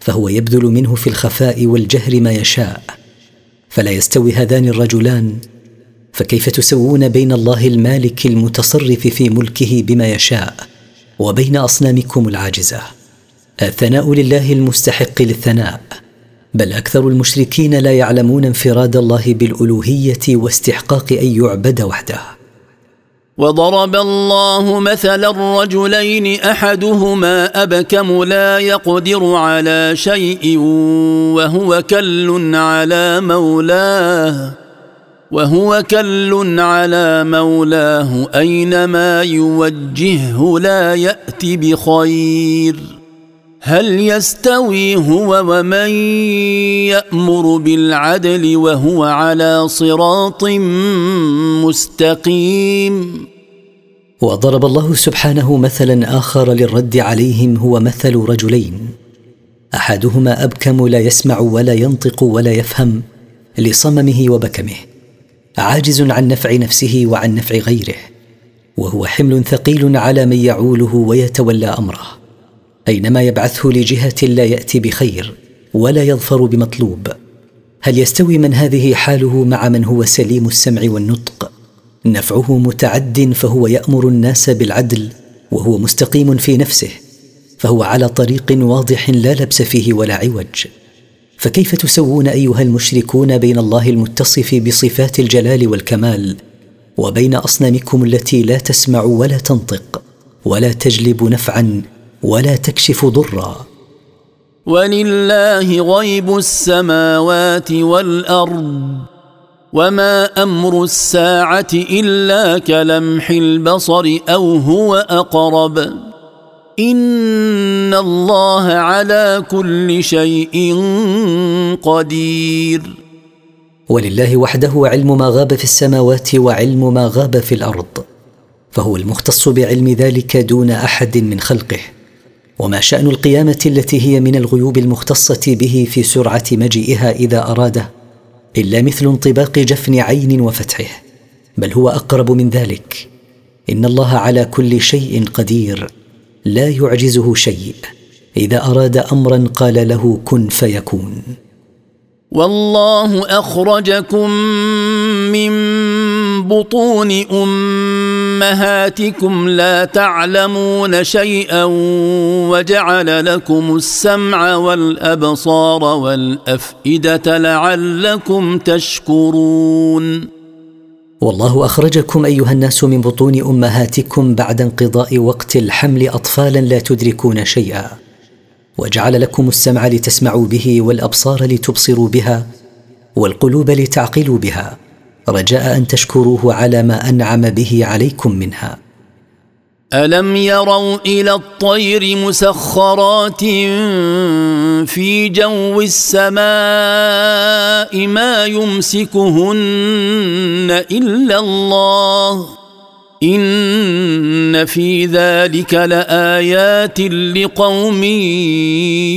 فهو يبذل منه في الخفاء والجهر ما يشاء. فلا يستوي هذان الرجلان. فكيف تسوون بين الله المالك المتصرف في ملكه بما يشاء وبين أصنامكم العاجزة؟ الثناء لله المستحق للثناء. بل أكثر المشركين لا يعلمون انفراد الله بالألوهية واستحقاق أن يعبد وحده. وضرب الله مثلا رجلين أحدهما أبكم لا يقدر على شيء وهو كل على مولاه وهو كل على مولاه أينما يوجهه لا يات بخير. هل يستوي هو ومن يأمر بالعدل وهو على صراط مستقيم؟ وضرب الله سبحانه مثلا آخر للرد عليهم هو مثل رجلين. أحدهما أبكم لا يسمع ولا ينطق ولا يفهم لصممه وبكمه عاجز عن نفع نفسه وعن نفع غيره وهو حمل ثقيل على من يعوله ويتولى أمره. أينما يبعثه لجهة لا يأتي بخير ولا يظفر بمطلوب. هل يستوي من هذه حاله مع من هو سليم السمع والنطق؟ نفعه متعد فهو يأمر الناس بالعدل وهو مستقيم في نفسه فهو على طريق واضح لا لبس فيه ولا عوج. فكيف تسوون أيها المشركون بين الله المتصف بصفات الجلال والكمال وبين أصنامكم التي لا تسمع ولا تنطق ولا تجلب نفعا ولا تكشف ضرا. ولله غيب السماوات والأرض وما أمر الساعة إلا كلمح البصر أو هو أقرب. إن الله على كل شيء قدير. ولله وحده علم ما غاب في السماوات وعلم ما غاب في الأرض فهو المختص بعلم ذلك دون أحد من خلقه. وما شأن القيامة التي هي من الغيوب المختصة به في سرعة مجيئها إذا أراده إلا مثل انطباق جفن عين وفتحه بل هو أقرب من ذلك. إن الله على كل شيء قدير لا يعجزه شيء. إذا أراد أمرا قال له كن فيكون. والله أخرجكم من بطون أمهاتكم لا تعلمون شيئا وجعل لكم السمع والأبصار والأفئدة لعلكم تشكرون. والله أخرجكم أيها الناس من بطون أمهاتكم بعد انقضاء وقت الحمل أطفالا لا تدركون شيئا. وجعل لكم السمع لتسمعوا به والأبصار لتبصروا بها والقلوب لتعقلوا بها. رجاء أن تشكروه على ما أنعم به عليكم منها. ألم يروا إلى الطير مسخرات في جو السماء ما يمسكهن إلا الله؟ إن في ذلك لآيات لقوم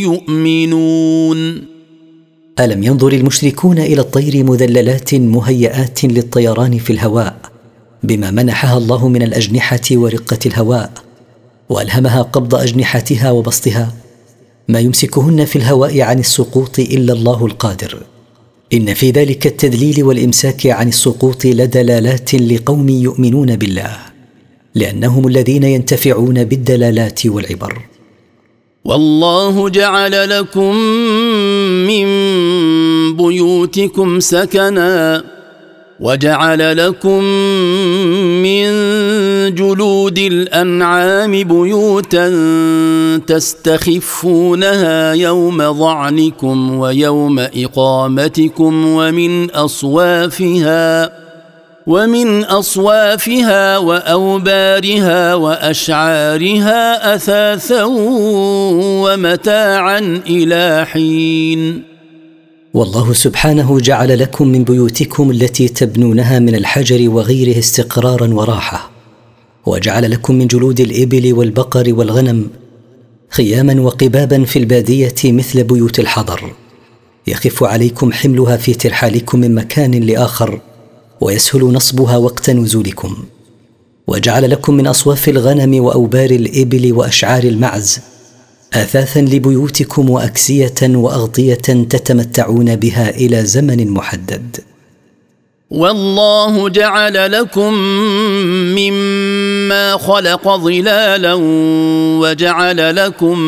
يؤمنون. ألم ينظر المشركون إلى الطير مذللات مهيئات للطيران في الهواء بما منحها الله من الأجنحة ورقة الهواء وألهمها قبض أجنحتها وبسطها؟ ما يمسكهن في الهواء عن السقوط إلا الله القادر. إن في ذلك التذليل والإمساك عن السقوط لدلالات لقوم يؤمنون بالله لأنهم الذين ينتفعون بالدلالات والعبر. والله جعل لكم من بيوتكم سكنا وجعل لكم من جلود الأنعام بيوتا تستخفونها يوم ظعنكم ويوم إقامتكم ومن أصوافها ومن أصوافها وأوبارها وأشعارها أثاثا ومتاعا إلى حين. والله سبحانه جعل لكم من بيوتكم التي تبنونها من الحجر وغيره استقرارا وراحة وجعل لكم من جلود الإبل والبقر والغنم خياما وقبابا في البادية مثل بيوت الحضر. يخف عليكم حملها في ترحالكم من مكان لآخر. ويسهل نصبها وقت نزولكم. وجعل لكم من أصواف الغنم وأوبار الإبل وأشعار المعز اثاثا لبيوتكم وأكسية وأغطية تتمتعون بها إلى زمن محدد. والله جعل لكم مما خلق ظلالا وجعل لكم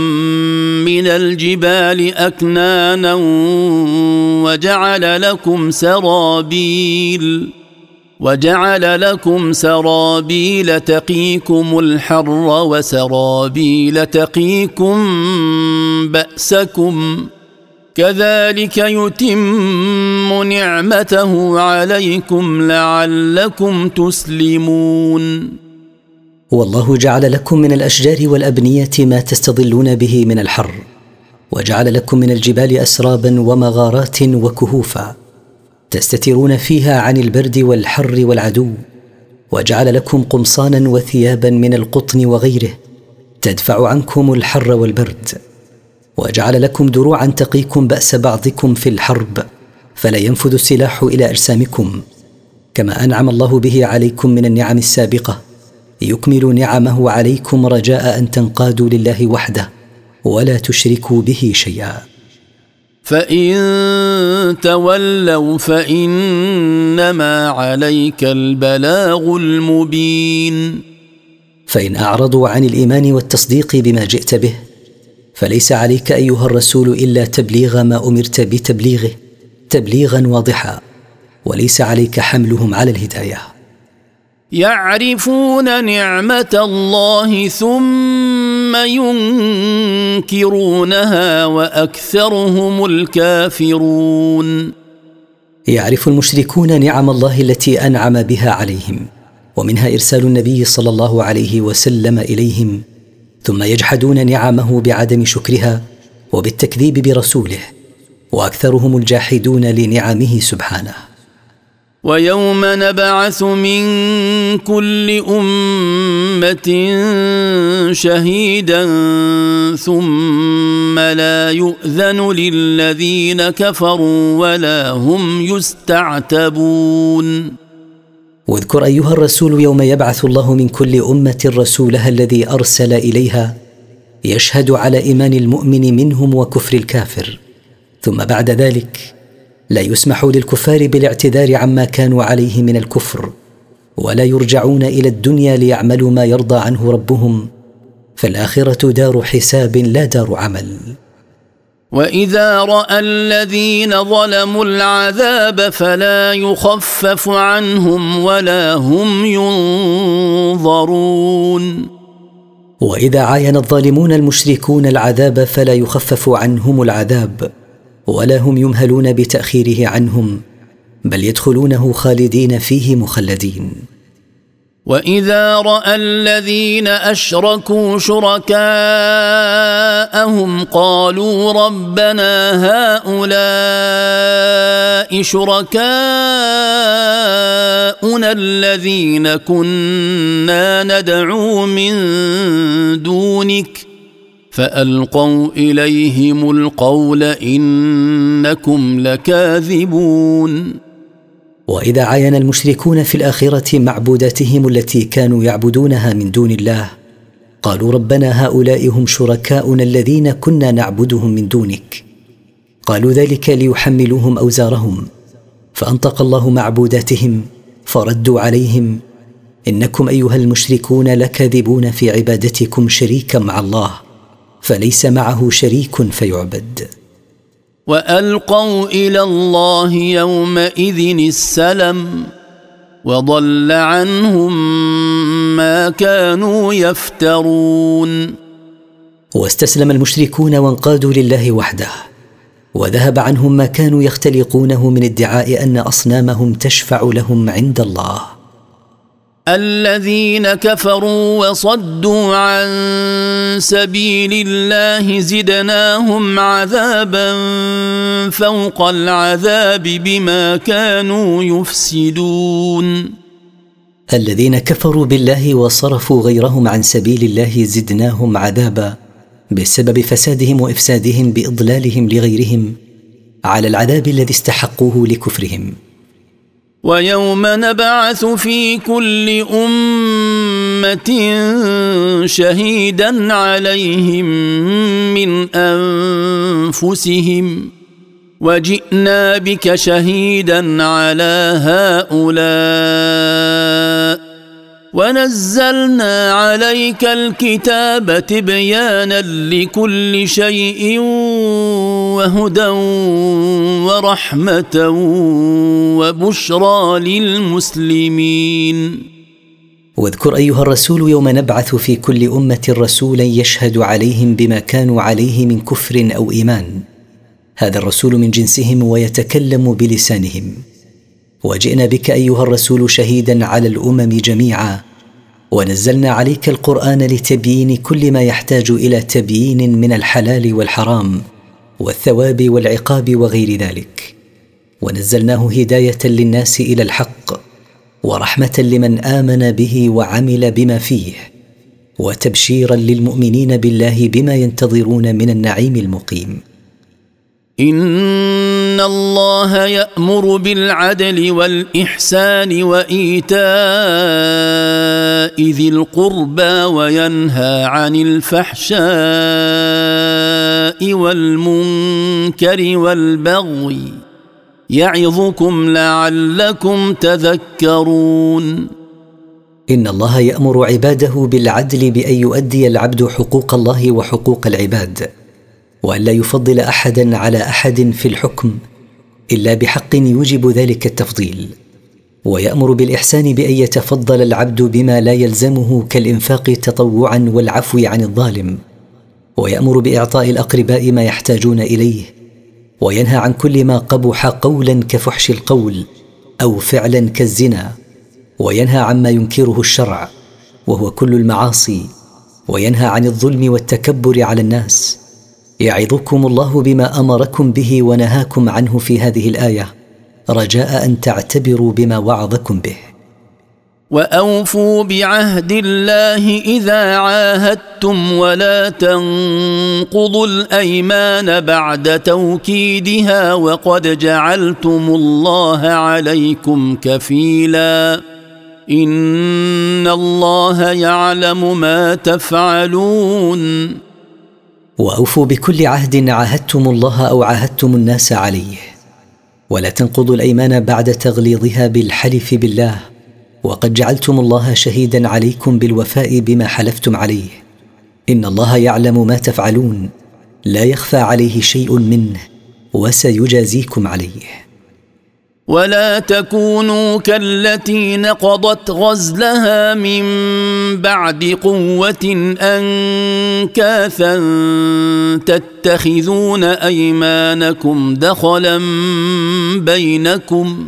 من الجبال اكنانا وجعل لكم سرابيل. وجعل لكم سرابيل تقيكم الحر وسرابيل تقيكم بأسكم كذلك يتم نعمته عليكم لعلكم تسلمون. والله جعل لكم من الأشجار والأبنية ما تستظلون به من الحر وجعل لكم من الجبال أسرابا ومغارات وكهوفا. تستترون فيها عن البرد والحر والعدو وجعل لكم قمصانا وثيابا من القطن وغيره تدفع عنكم الحر والبرد وجعل لكم دروعا تقيكم بأس بعضكم في الحرب فلا ينفذ السلاح إلى أجسامكم كما أنعم الله به عليكم من النعم السابقة يكمل نعمه عليكم رجاء أن تنقادوا لله وحده ولا تشركوا به شيئا. فإن تولوا فإنما عليك البلاغ المبين. فإن أعرضوا عن الإيمان والتصديق بما جئت به فليس عليك أيها الرسول إلا تبليغ ما أمرت بتبليغه تبليغا واضحا وليس عليك حملهم على الهداية. يعرفون نعمة الله ثم ينكرونها وأكثرهم الكافرون. يعرف المشركون نعم الله التي أنعم بها عليهم ومنها إرسال النبي صلى الله عليه وسلم إليهم ثم يجحدون نعمه بعدم شكرها وبالتكذيب برسوله وأكثرهم الجاحدون لنعمه سبحانه. ويوم نبعث من كل أمة شهيدا ثم لا يؤذن للذين كفروا ولا هم يستعتبون. واذكر أيها الرسول يوم يبعث الله من كل أمة رسولها الذي أرسل إليها يشهد على إيمان المؤمن منهم وكفر الكافر. ثم بعد ذلك لا يسمح للكفار بالاعتذار عما كانوا عليه من الكفر ولا يرجعون إلى الدنيا ليعملوا ما يرضى عنه ربهم فالآخرة دار حساب لا دار عمل. وإذا رأى الذين ظلموا العذاب فلا يخفف عنهم ولا هم ينظرون. وإذا عاين الظالمون المشركون العذاب فلا يخفف عنهم العذاب. ولا هم يمهلون بتأخيره عنهم بل يدخلونه خالدين فيه مخلدين. وإذا رأى الذين أشركوا شركاءهم قالوا ربنا هؤلاء شركاءنا الذين كنا ندعو من دونك فألقوا إليهم القول إنكم لكاذبون. وإذا عاين المشركون في الآخرة معبوداتهم التي كانوا يعبدونها من دون الله قالوا ربنا هؤلاء هم شركاؤنا الذين كنا نعبدهم من دونك. قالوا ذلك ليحملوهم أوزارهم. فأنطق الله معبوداتهم فردوا عليهم إنكم أيها المشركون لكاذبون في عبادتكم شريكا مع الله. فليس معه شريك فيعبد. وألقوا إلى الله يومئذ السلم وضل عنهم ما كانوا يفترون. واستسلم المشركون وانقادوا لله وحده وذهب عنهم ما كانوا يختلقونه من ادعاء أن أصنامهم تشفع لهم عند الله. الذين كفروا وصدوا عن سبيل الله زدناهم عذابا فوق العذاب بما كانوا يفسدون. الذين كفروا بالله وصرفوا غيرهم عن سبيل الله زدناهم عذابا بسبب فسادهم وإفسادهم بإضلالهم لغيرهم على العذاب الذي استحقوه لكفرهم. ويوم نبعث في كل أمة شهيدا عليهم من أنفسهم. وجئنا بك شهيدا على هؤلاء. ونزلنا عليك الكتاب تبيانا لكل شيء وهدى ورحمة وبشرى للمسلمين. واذكر أيها الرسول يوم نبعث في كل أمة رسولا يشهد عليهم بما كانوا عليه من كفر أو إيمان. هذا الرسول من جنسهم ويتكلم بلسانهم. وجئنا بك أيها الرسول شهيدا على الأمم جميعا. ونزلنا عليك القرآن لتبيين كل ما يحتاج إلى تبيين من الحلال والحرام. والثواب والعقاب وغير ذلك. ونزلناه هداية للناس إلى الحق ورحمة لمن آمن به وعمل بما فيه وتبشيرا للمؤمنين بالله بما ينتظرون من النعيم المقيم. إن الله يأمر بالعدل والإحسان وإيتاء ذي القربى وينهى عن الفحشاء والمنكر والبغي يعظكم لعلكم تذكرون. إن الله يأمر عباده بالعدل بأن يؤدي العبد حقوق الله وحقوق العباد وأن لا يفضل أحدا على أحد في الحكم إلا بحق يوجب ذلك التفضيل. ويأمر بالإحسان بأن يتفضل العبد بما لا يلزمه كالإنفاق تطوعا والعفو عن الظالم. ويأمر بإعطاء الأقرباء ما يحتاجون إليه وينهى عن كل ما قبح قولا كفحش القول أو فعلا كالزنا وينهى عما ينكره الشرع وهو كل المعاصي وينهى عن الظلم والتكبر على الناس. يعظكم الله بما أمركم به ونهاكم عنه في هذه الآية. رجاء أن تعتبروا بما وعظكم به. وأوفوا بعهد الله إذا عاهدتم ولا تنقضوا الأيمان بعد توكيدها وقد جعلتم الله عليكم كفيلا. إن الله يعلم ما تفعلون. وأوفوا بكل عهد عاهدتم الله أو عاهدتم الناس عليه. ولا تنقضوا الأيمان بعد تغليظها بالحلف بالله. وقد جعلتم الله شهيدا عليكم بالوفاء بما حلفتم عليه. إن الله يعلم ما تفعلون. لا يخفى عليه شيء منه وسيجازيكم عليه. ولا تكونوا كالتي نقضت غزلها من بعد قوة أنكاثا تتخذون أيمانكم دخلا بينكم.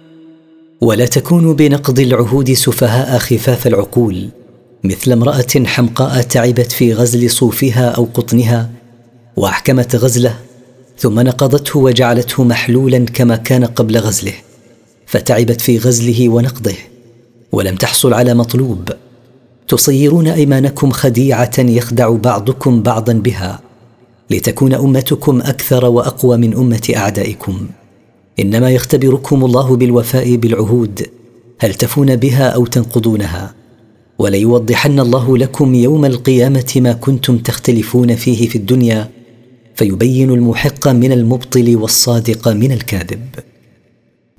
ولا تكونوا بنقض العهود سفهاء خفاف العقول مثل امرأة حمقاء تعبت في غزل صوفها أو قطنها وأحكمت غزله ثم نقضته وجعلته محلولا كما كان قبل غزله فتعبت في غزله ونقضه ولم تحصل على مطلوب. تصيرون أيمانكم خديعة يخدع بعضكم بعضا بها لتكون أمتكم أكثر وأقوى من أمة أعدائكم. إنما يختبركم الله بالوفاء بالعهود هل تفون بها أو تنقضونها؟ وليوضحن الله لكم يوم القيامة ما كنتم تختلفون فيه في الدنيا فيبين المحق من المبطل والصادق من الكاذب.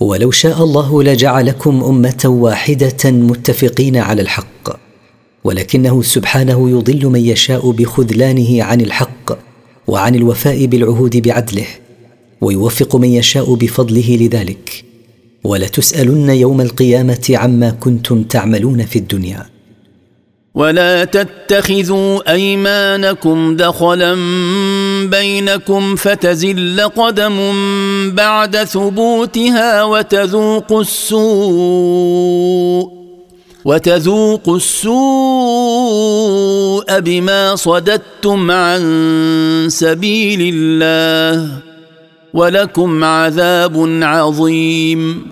ولو شاء الله لجعلكم أمة واحدة متفقين على الحق. ولكنه سبحانه يضل من يشاء بخذلانه عن الحق وعن الوفاء بالعهود بعدله ويوفق من يشاء بفضله لذلك. ولتسألن يوم القيامة عما كنتم تعملون في الدنيا. ولا تتخذوا أيمانكم دخلا بينكم فتزل قدم بعد ثبوتها وتذوقوا السوء وتذوقوا السوء بما صددتم عن سبيل الله ولكم عذاب عظيم.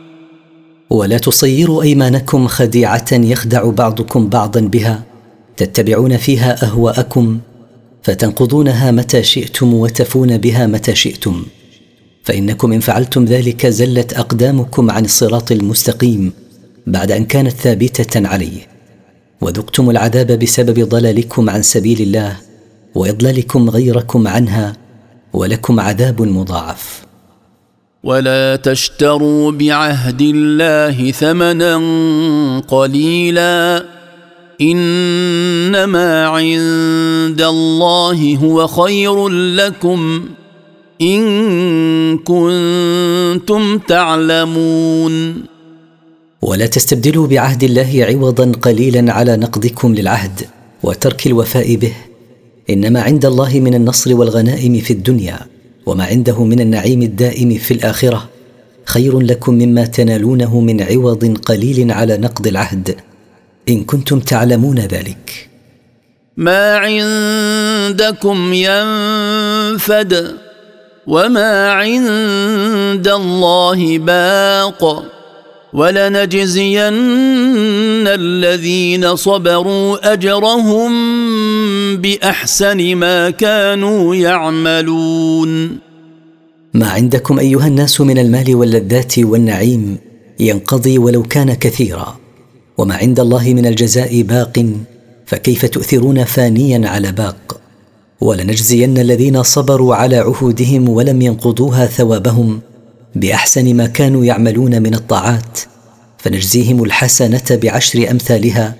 ولا تصيروا أيمانكم خديعة يخدع بعضكم بعضا بها. تتبعون فيها أهواءكم فتنقضونها متى شئتم وتفون بها متى شئتم. فإنكم إن فعلتم ذلك زلت أقدامكم عن الصراط المستقيم بعد أن كانت ثابتة عليه. وذقتم العذاب بسبب ضلالكم عن سبيل الله وإضلالكم غيركم عنها ولكم عذاب مضاعف. ولا تشتروا بعهد الله ثمنا قليلا إنما عند الله هو خير لكم إن كنتم تعلمون. ولا تستبدلوا بعهد الله عوضا قليلا على نقضكم للعهد وترك الوفاء به. إنما عند الله من النصر والغنائم في الدنيا وما عنده من النعيم الدائم في الآخرة. خير لكم مما تنالونه من عوض قليل على نقض العهد. إن كنتم تعلمون ذلك. ما عندكم ينفد وما عند الله باق ولنجزين الذين صبروا أجرهم بأحسن ما كانوا يعملون. ما عندكم أيها الناس من المال واللذات والنعيم ينقضي ولو كان كثيرا. وما عند الله من الجزاء باق فكيف تؤثرون فانيا على باق؟ ولنجزين الذين صبروا على عهودهم ولم ينقضوها ثوابهم بأحسن ما كانوا يعملون من الطاعات فنجزيهم الحسنة بعشر أمثالها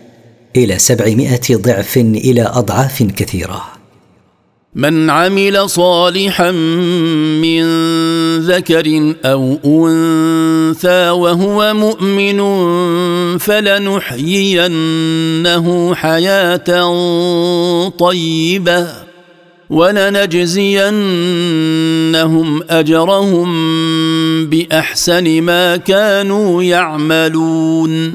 إلى سبعمائة ضعف إلى أضعاف كثيرة. من عمل صالحا من ذكر أو أنثى وهو مؤمن فلنحيينه حياة طيبة ولنجزينهم أجرهم بأحسن ما كانوا يعملون.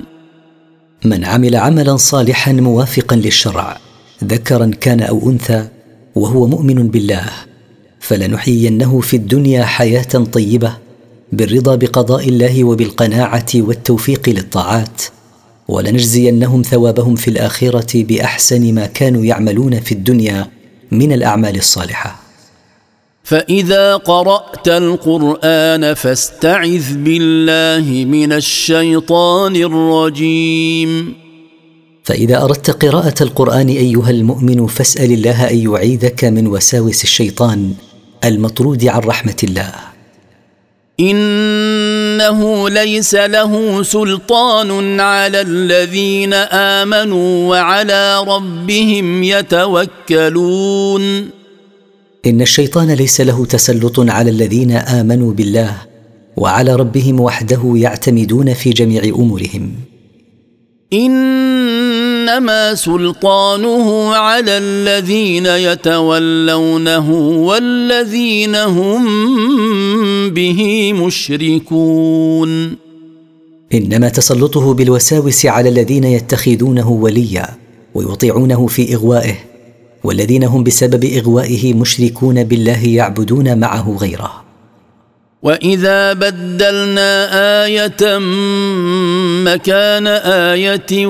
من عمل عملا صالحا موافقا للشرع ذكرا كان أو أنثى وهو مؤمن بالله فلنحيينه في الدنيا حياة طيبة بالرضا بقضاء الله وبالقناعة والتوفيق للطاعات ولنجزينهم ثوابهم في الآخرة بأحسن ما كانوا يعملون في الدنيا من الأعمال الصالحة. فإذا قرأت القرآن فاستعذ بالله من الشيطان الرجيم. فإذا أردت قراءة القرآن أيها المؤمن فاسأل الله أن يعيذك من وساوس الشيطان المطرود عن رحمة الله. ان إنه ليس له سلطان على الذين آمنوا وعلى ربهم يتوكلون. إن الشيطان ليس له تسلط على الذين آمنوا بالله وعلى ربهم وحده يعتمدون في جميع أمورهم. إنما سلطانه على الذين يتولونه والذين هم به مشركون. إنما تسلطه بالوساوس على الذين يتخذونه وليا ويطيعونه في إغوائه والذين هم بسبب إغوائه مشركون بالله يعبدون معه غيره. واذا بدلنا إيه مكان إيه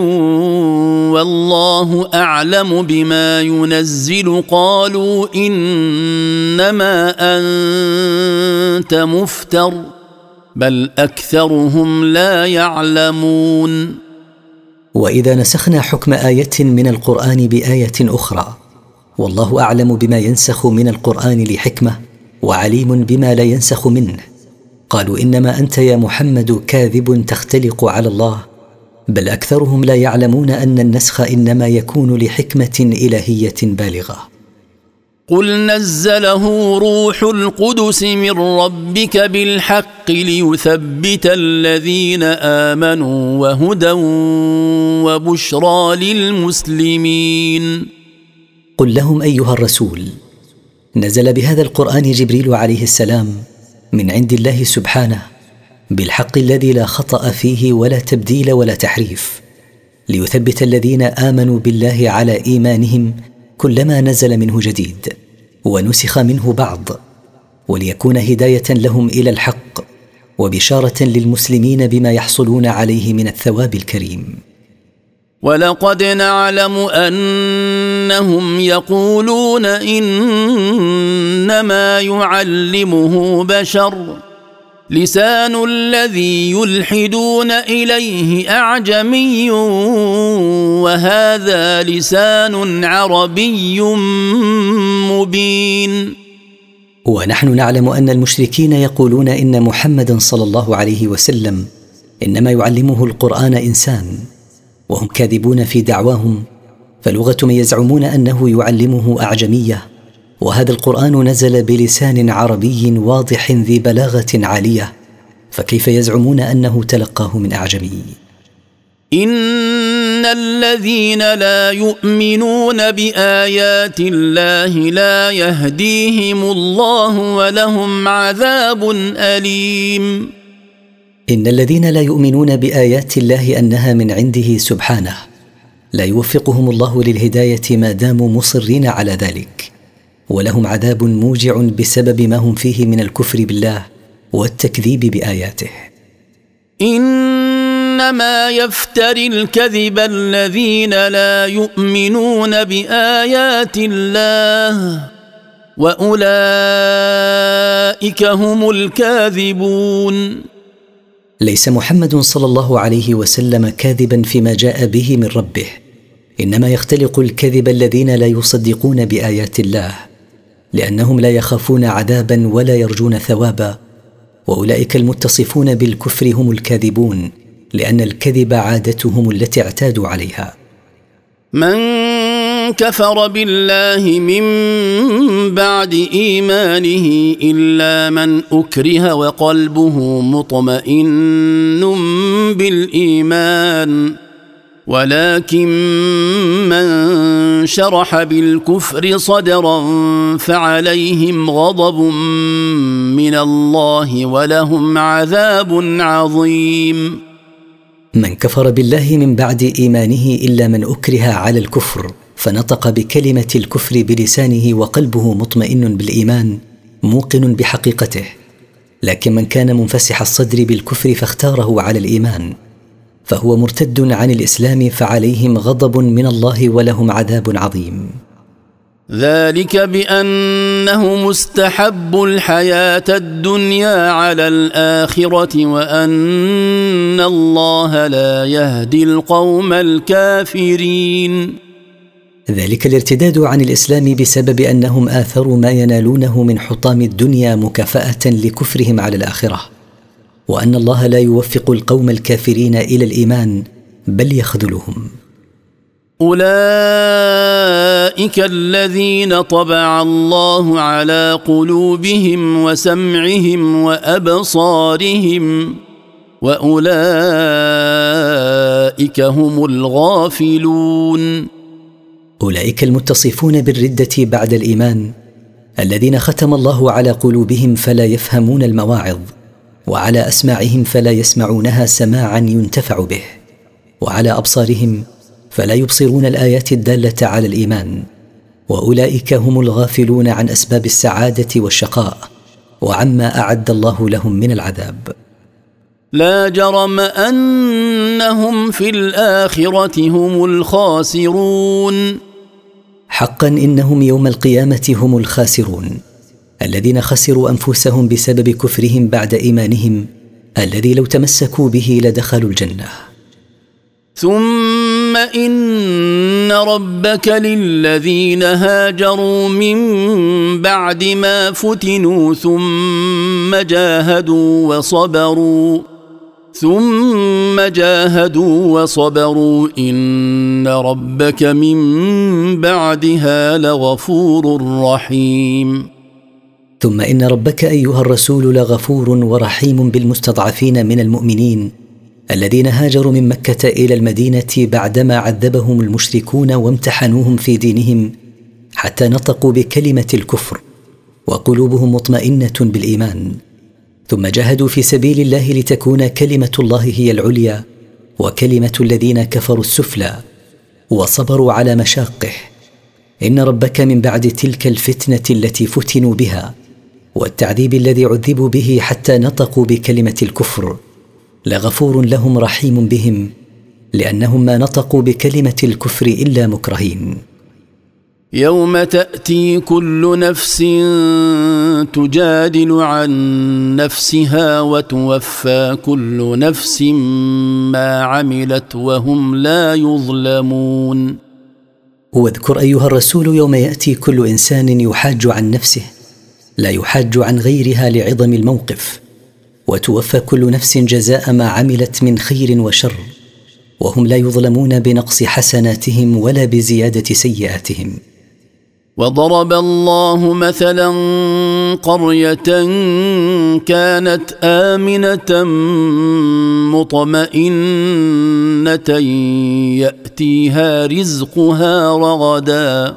والله اعلم بما ينزل قالوا انما انت مفتر بل اكثرهم لا يعلمون واذا نسخنا حكم إيه من القران بايه أخرى والله اعلم بما ينسخ من القران لحكمه وعليم بما لا ينسخ منه. قالوا إنما أنت يا محمد كاذب تختلق على الله بل أكثرهم لا يعلمون أن النسخ إنما يكون لحكمة إلهية بالغة. قل نزله روح القدس من ربك بالحق ليثبت الذين آمنوا وهدى وبشرى للمسلمين. قل لهم أيها الرسول نزل بهذا القرآن جبريل عليه السلام من عند الله سبحانه بالحق الذي لا خطأ فيه ولا تبديل ولا تحريف ليثبت الذين آمنوا بالله على إيمانهم كلما نزل منه جديد ونسخ منه بعض وليكون هداية لهم إلى الحق وبشارة للمسلمين بما يحصلون عليه من الثواب الكريم. ولقد نعلم أنهم يقولون إنما يعلمه بشر. لسان الذي يلحدون إليه أعجمي وهذا لسان عربي مبين. ونحن نعلم أن المشركين يقولون إن محمدا صلى الله عليه وسلم إنما يعلمه القرآن إنسان. وهم كاذبون في دعواهم فلغه من يزعمون أنه يعلمه أعجمية. وهذا القرآن نزل بلسان عربي واضح ذي بلاغة عالية فكيف يزعمون أنه تلقاه من أعجمي؟ إن الذين لا يؤمنون بآيات الله لا يهديهم الله ولهم عذاب أليم. إن الذين لا يؤمنون بآيات الله أنها من عنده سبحانه لا يوفقهم الله للهداية ما داموا مصرين على ذلك. ولهم عذاب موجع بسبب ما هم فيه من الكفر بالله والتكذيب بآياته. إنما يفتري الكذب الذين لا يؤمنون بآيات الله وأولئك هم الكاذبون. ليس محمد صلى الله عليه وسلم كاذبا فيما جاء به من ربه. إنما يختلق الكذب الذين لا يصدقون بآيات الله لأنهم لا يخافون عذابا ولا يرجون ثوابا. وأولئك المتصفون بالكفر هم الكاذبون لأن الكذب عادتهم التي اعتادوا عليها. من كفر بالله من بعد إيمانه إلا من أكره وقلبه مطمئن بالإيمان. ولكن من شرح بالكفر صدرا فعليهم غضب من الله ولهم عذاب عظيم. من كفر بالله من بعد إيمانه إلا من أكره على الكفر فنطق بكلمة الكفر بلسانه وقلبه مطمئن بالإيمان موقن بحقيقته. لكن من كان منفسح الصدر بالكفر فاختاره على الإيمان. فهو مرتد عن الإسلام فعليهم غضب من الله ولهم عذاب عظيم. ذلك بأنه مستحب الحياة الدنيا على الآخرة وأن الله لا يهدي القوم الكافرين. ذلك الارتداد عن الإسلام بسبب أنهم آثروا ما ينالونه من حطام الدنيا مكافأة لكفرهم على الآخرة وأن الله لا يوفق القوم الكافرين إلى الإيمان بل يخذلهم. أولئك الذين طبع الله على قلوبهم وسمعهم وأبصارهم وأولئك هم الغافلون. أولئك المتصفون بالردة بعد الإيمان الذين ختم الله على قلوبهم فلا يفهمون المواعظ وعلى أسماعهم فلا يسمعونها سماعا ينتفع به وعلى أبصارهم فلا يبصرون الآيات الدالة على الإيمان وأولئك هم الغافلون عن أسباب السعادة والشقاء وعما أعد الله لهم من العذاب. لا جرم أنهم في الآخرة هم الخاسرون. حقا إنهم يوم القيامة هم الخاسرون. الذين خسروا أنفسهم بسبب كفرهم بعد إيمانهم الذي لو تمسكوا به لدخلوا الجنة. ثم إن ربك للذين هاجروا من بعد ما فتنوا ثم جاهدوا وصبروا. ثم جاهدوا وصبروا إن ربك من بعدها لغفور رحيم. ثم إن ربك أيها الرسول لغفور ورحيم بالمستضعفين من المؤمنين الذين هاجروا من مكة إلى المدينة بعدما عذبهم المشركون وامتحنوهم في دينهم حتى نطقوا بكلمة الكفر وقلوبهم مطمئنة بالإيمان. ثم جاهدوا في سبيل الله لتكون كلمة الله هي العليا وكلمة الذين كفروا السفلى وصبروا على مشاقه. إن ربك من بعد تلك الفتنة التي فتنوا بها والتعذيب الذي عذبوا به حتى نطقوا بكلمة الكفر لغفور لهم رحيم بهم لأنهم ما نطقوا بكلمة الكفر إلا مكرهين. يوم تأتي كل نفس تجادل عن نفسها وتوفى كل نفس ما عملت وهم لا يظلمون. واذكر أيها الرسول يوم يأتي كل إنسان يحاج عن نفسه لا يحاج عن غيرها لعظم الموقف وتوفى كل نفس جزاء ما عملت من خير وشر وهم لا يظلمون بنقص حسناتهم ولا بزيادة سيئاتهم. وضرب الله مثلا قرية كانت آمنة مطمئنة يأتيها رزقها رغدا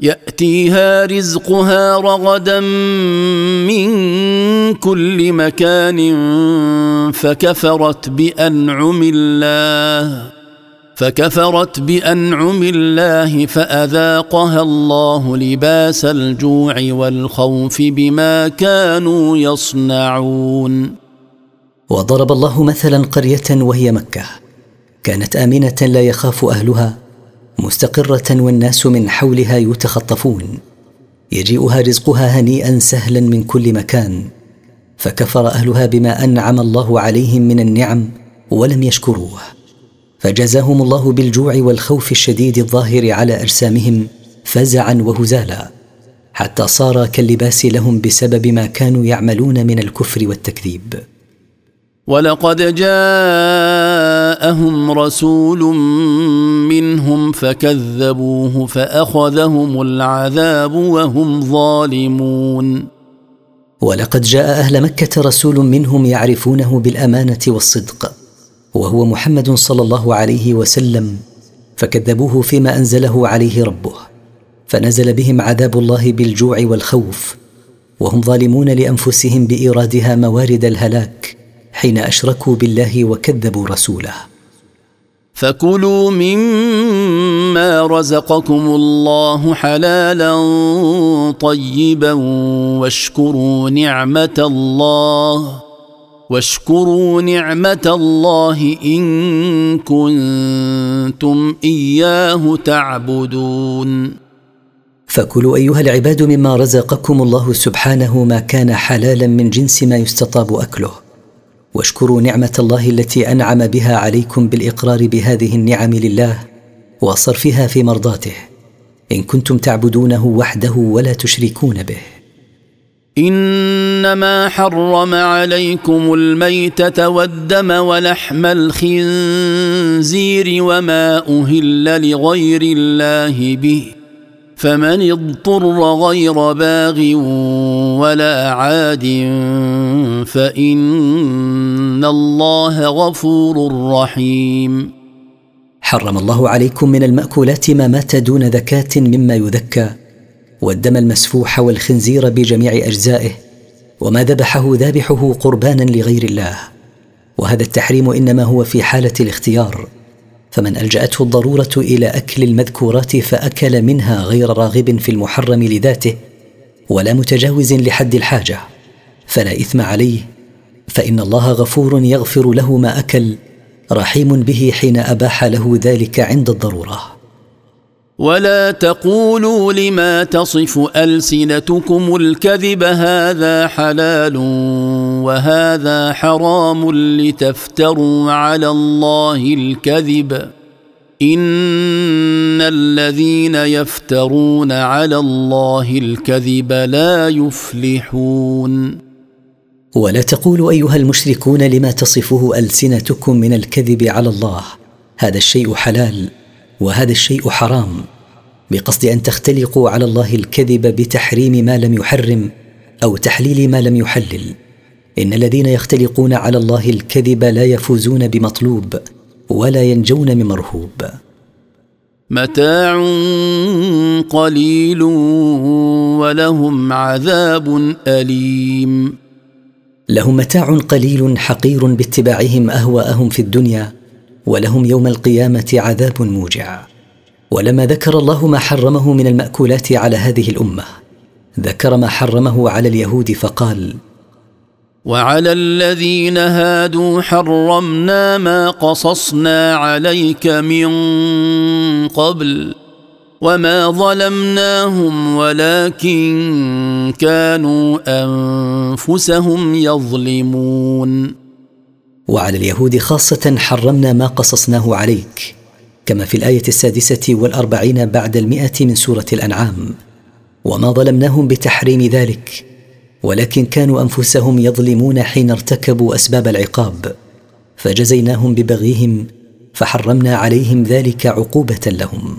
يأتيها رزقها رغدا من كل مكان فكفرت بأنعم الله. فكفرت بأنعم الله فأذاقها الله لباس الجوع والخوف بما كانوا يصنعون. وضرب الله مثلا قرية وهي مكة. كانت آمنة لا يخاف أهلها مستقرة والناس من حولها يتخطفون. يجيئها رزقها هنيئا سهلا من كل مكان. فكفر أهلها بما أنعم الله عليهم من النعم ولم يشكروه. فجزاهم الله بالجوع والخوف الشديد الظاهر على اجسامهم فزعا وهزالا. حتى صار كاللباس لهم بسبب ما كانوا يعملون من الكفر والتكذيب. ولقد جاءهم رسول منهم فكذبوه فأخذهم العذاب وهم ظالمون. ولقد جاء أهل مكة رسول منهم يعرفونه بالأمانة والصدق. وهو محمد صلى الله عليه وسلم فكذبوه فيما أنزله عليه ربه فنزل بهم عذاب الله بالجوع والخوف وهم ظالمون لأنفسهم بإيرادها موارد الهلاك حين أشركوا بالله وكذبوا رسوله. فكلوا مما رزقكم الله حلالا طيبا واشكروا نعمة الله. واشكروا نعمة الله إن كنتم إياه تعبدون. فكلوا أيها العباد مما رزقكم الله سبحانه ما كان حلالا من جنس ما يستطاب أكله. واشكروا نعمة الله التي أنعم بها عليكم بالإقرار بهذه النعم لله وصرفها في مرضاته. إن كنتم تعبدونه وحده ولا تشركون به. إن إنما حرم عليكم الميتة والدم ولحم الخنزير وما أهل لغير الله به فمن اضطر غير باغ ولا عاد فإن الله غفور رحيم. حرم الله عليكم من المأكولات ما مات دون ذكاة مما يذكى والدم المسفوح والخنزير بجميع أجزائه وما ذبحه ذابحه قربانا لغير الله. وهذا التحريم إنما هو في حالة الاختيار. فمن ألجأته الضرورة إلى أكل المذكورات فأكل منها غير راغب في المحرم لذاته ولا متجاوز لحد الحاجة. فلا إثم عليه. فإن الله غفور يغفر له ما أكل رحيم به حين أباح له ذلك عند الضرورة. ولا تقولوا لما تصف ألسنتكم الكذب هذا حلال وهذا حرام لتفتروا على الله الكذب. إن الذين يفترون على الله الكذب لا يفلحون. ولا تقولوا أيها المشركون لما تصفه ألسنتكم من الكذب على الله هذا الشيء حلال. وهذا الشيء حرام بقصد أن تختلقوا على الله الكذب بتحريم ما لم يحرم أو تحليل ما لم يحلل. إن الذين يختلقون على الله الكذب لا يفوزون بمطلوب ولا ينجون من مرهوب. متاع قليل ولهم عذاب أليم. لهم متاع قليل حقير باتباعهم أهواءهم في الدنيا ولهم يوم القيامة عذاب موجع. ولما ذكر الله ما حرمه من المأكولات على هذه الأمة ذكر ما حرمه على اليهود فقال وعلى الذين هادوا حرمنا ما قصصنا عليك من قبل وما ظلمناهم ولكن كانوا أنفسهم يظلمون. وعلى اليهود خاصة حرمنا ما قصصناه عليك كما في الآية السادسة والأربعين بعد المئة من سورة الأنعام. وما ظلمناهم بتحريم ذلك ولكن كانوا أنفسهم يظلمون حين ارتكبوا أسباب العقاب. فجزيناهم ببغيهم فحرمنا عليهم ذلك عقوبة لهم.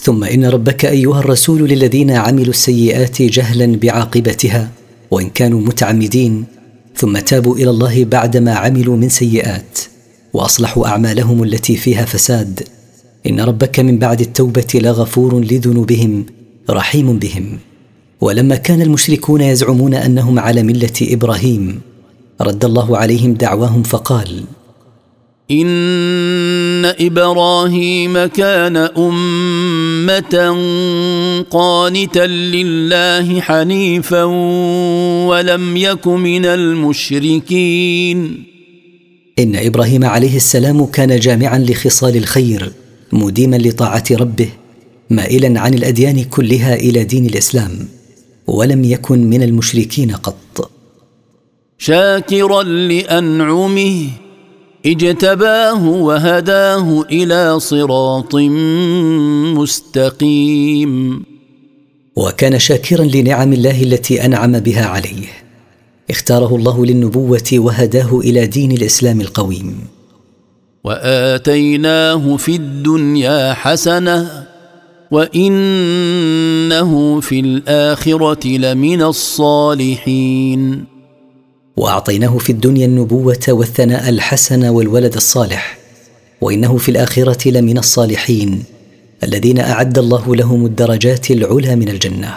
ثم إن ربك أيها الرسول للذين عملوا السيئات جهلا بعاقبتها وإن كانوا متعمدين ثم تابوا إلى الله بعدما عملوا من سيئات وأصلحوا أعمالهم التي فيها فساد. إن ربك من بعد التوبة لغفور لذنوبهم رحيم بهم. ولما كان المشركون يزعمون أنهم على ملة إبراهيم رد الله عليهم دعواهم فقال ان إبراهيم كان امه قانتا لله حنيفا ولم يك من المشركين. ان إبراهيم عليه السلام كان جامعا لخصال الخير مديما لطاعه ربه مائلا عن الاديان كلها إلى دين الاسلام ولم يكن من المشركين قط. شاكرا لانعمه اجتباه وهداه إلى صراط مستقيم. وكان شاكرا لنعم الله التي أنعم بها عليه. اختاره الله للنبوة وهداه إلى دين الإسلام القويم. وآتيناه في الدنيا حسنة وإنه في الآخرة لمن الصالحين. وأعطيناه في الدنيا النبوة والثناء الحسن والولد الصالح وإنه في الآخرة لمن الصالحين الذين أعد الله لهم الدرجات العلى من الجنة.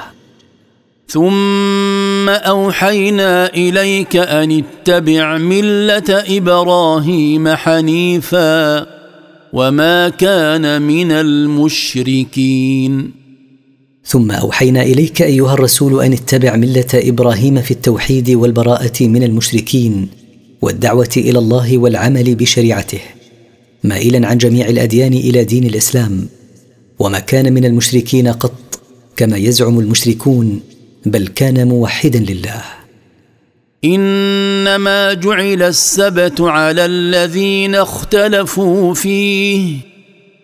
ثم أوحينا إليك أن اتبع ملة إبراهيم حنيفا وما كان من المشركين. ثم أوحينا إليك أيها الرسول أن اتبع ملة إبراهيم في التوحيد والبراءة من المشركين والدعوة إلى الله والعمل بشريعته مائلا عن جميع الأديان إلى دين الإسلام. وما كان من المشركين قط كما يزعم المشركون بل كان موحدا لله. إنما جعل السبت على الذين اختلفوا فيه.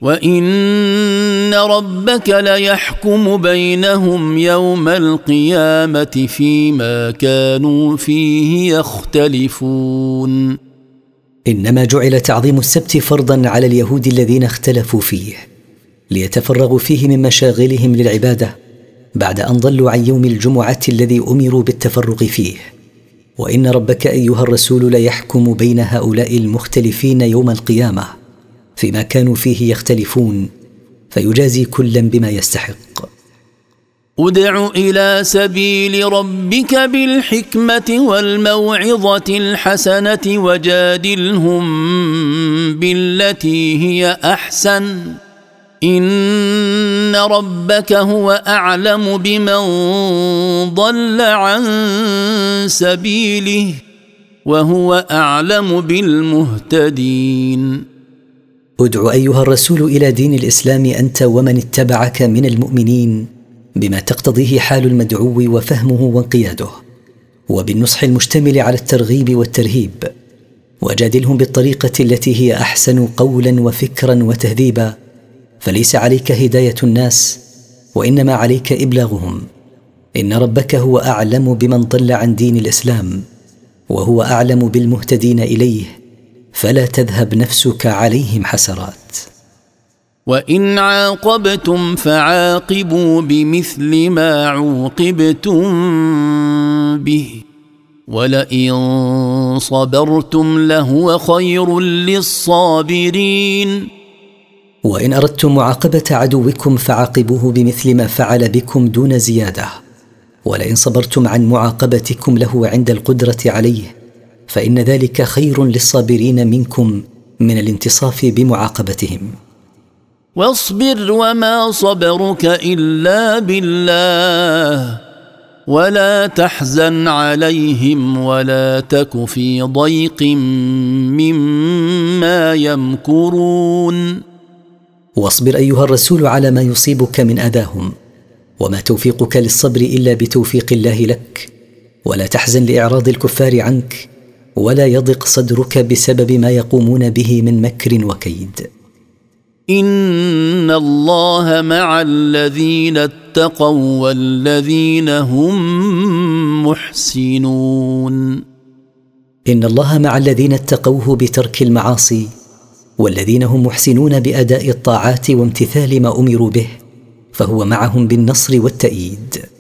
وان ربك ليحكم بينهم يوم القيامه فيما كانوا فيه يختلفون إنما جعل تعظيم السبت فرضا على اليهود الذين اختلفوا فيه ليتفرغوا فيه من مشاغلهم للعبادة بعد أن ضلوا عن يوم الجمعة الذي أمروا بالتفرغ فيه. وإن ربك أيها الرسول ليحكم بين هؤلاء المختلفين يوم القيامة. فيما كانوا فيه يختلفون فيجازي كلا بما يستحق. ادع إلى سبيل ربك بالحكمة والموعظة الحسنة وجادلهم بالتي هي أحسن. إن ربك هو أعلم بمن ضل عن سبيله وهو أعلم بالمهتدين. ادع أيها الرسول إلى دين الإسلام أنت ومن اتبعك من المؤمنين بما تقتضيه حال المدعو وفهمه وانقياده وبالنصح المشتمل على الترغيب والترهيب وجادلهم بالطريقة التي هي أحسن قولا وفكرا وتهذيبا فليس عليك هداية الناس وإنما عليك إبلاغهم. إن ربك هو أعلم بمن ضل عن دين الإسلام وهو أعلم بالمهتدين إليه. فلا تذهب نفسك عليهم حسرات. وإن عاقبتم فعاقبوا بمثل ما عوقبتم به ولئن صبرتم لهو خير للصابرين. وإن أردتم معاقبة عدوكم فعاقبوه بمثل ما فعل بكم دون زيادة ولئن صبرتم عن معاقبتكم له عند القدرة عليه. فإن ذلك خير للصابرين منكم من الانتصاف بمعاقبتهم. واصبر وما صبرك إلا بالله ولا تحزن عليهم ولا تك في ضيق مما يمكرون. واصبر أيها الرسول على ما يصيبك من أذاهم وما توفيقك للصبر إلا بتوفيق الله لك ولا تحزن لإعراض الكفار عنك ولا يضق صدرك بسبب ما يقومون به من مكر وكيد. إن الله مع الذين اتقوا والذين هم محسنون. إن الله مع الذين اتقوه بترك المعاصي والذين هم محسنون بأداء الطاعات وامتثال ما أمروا به فهو معهم بالنصر والتأييد.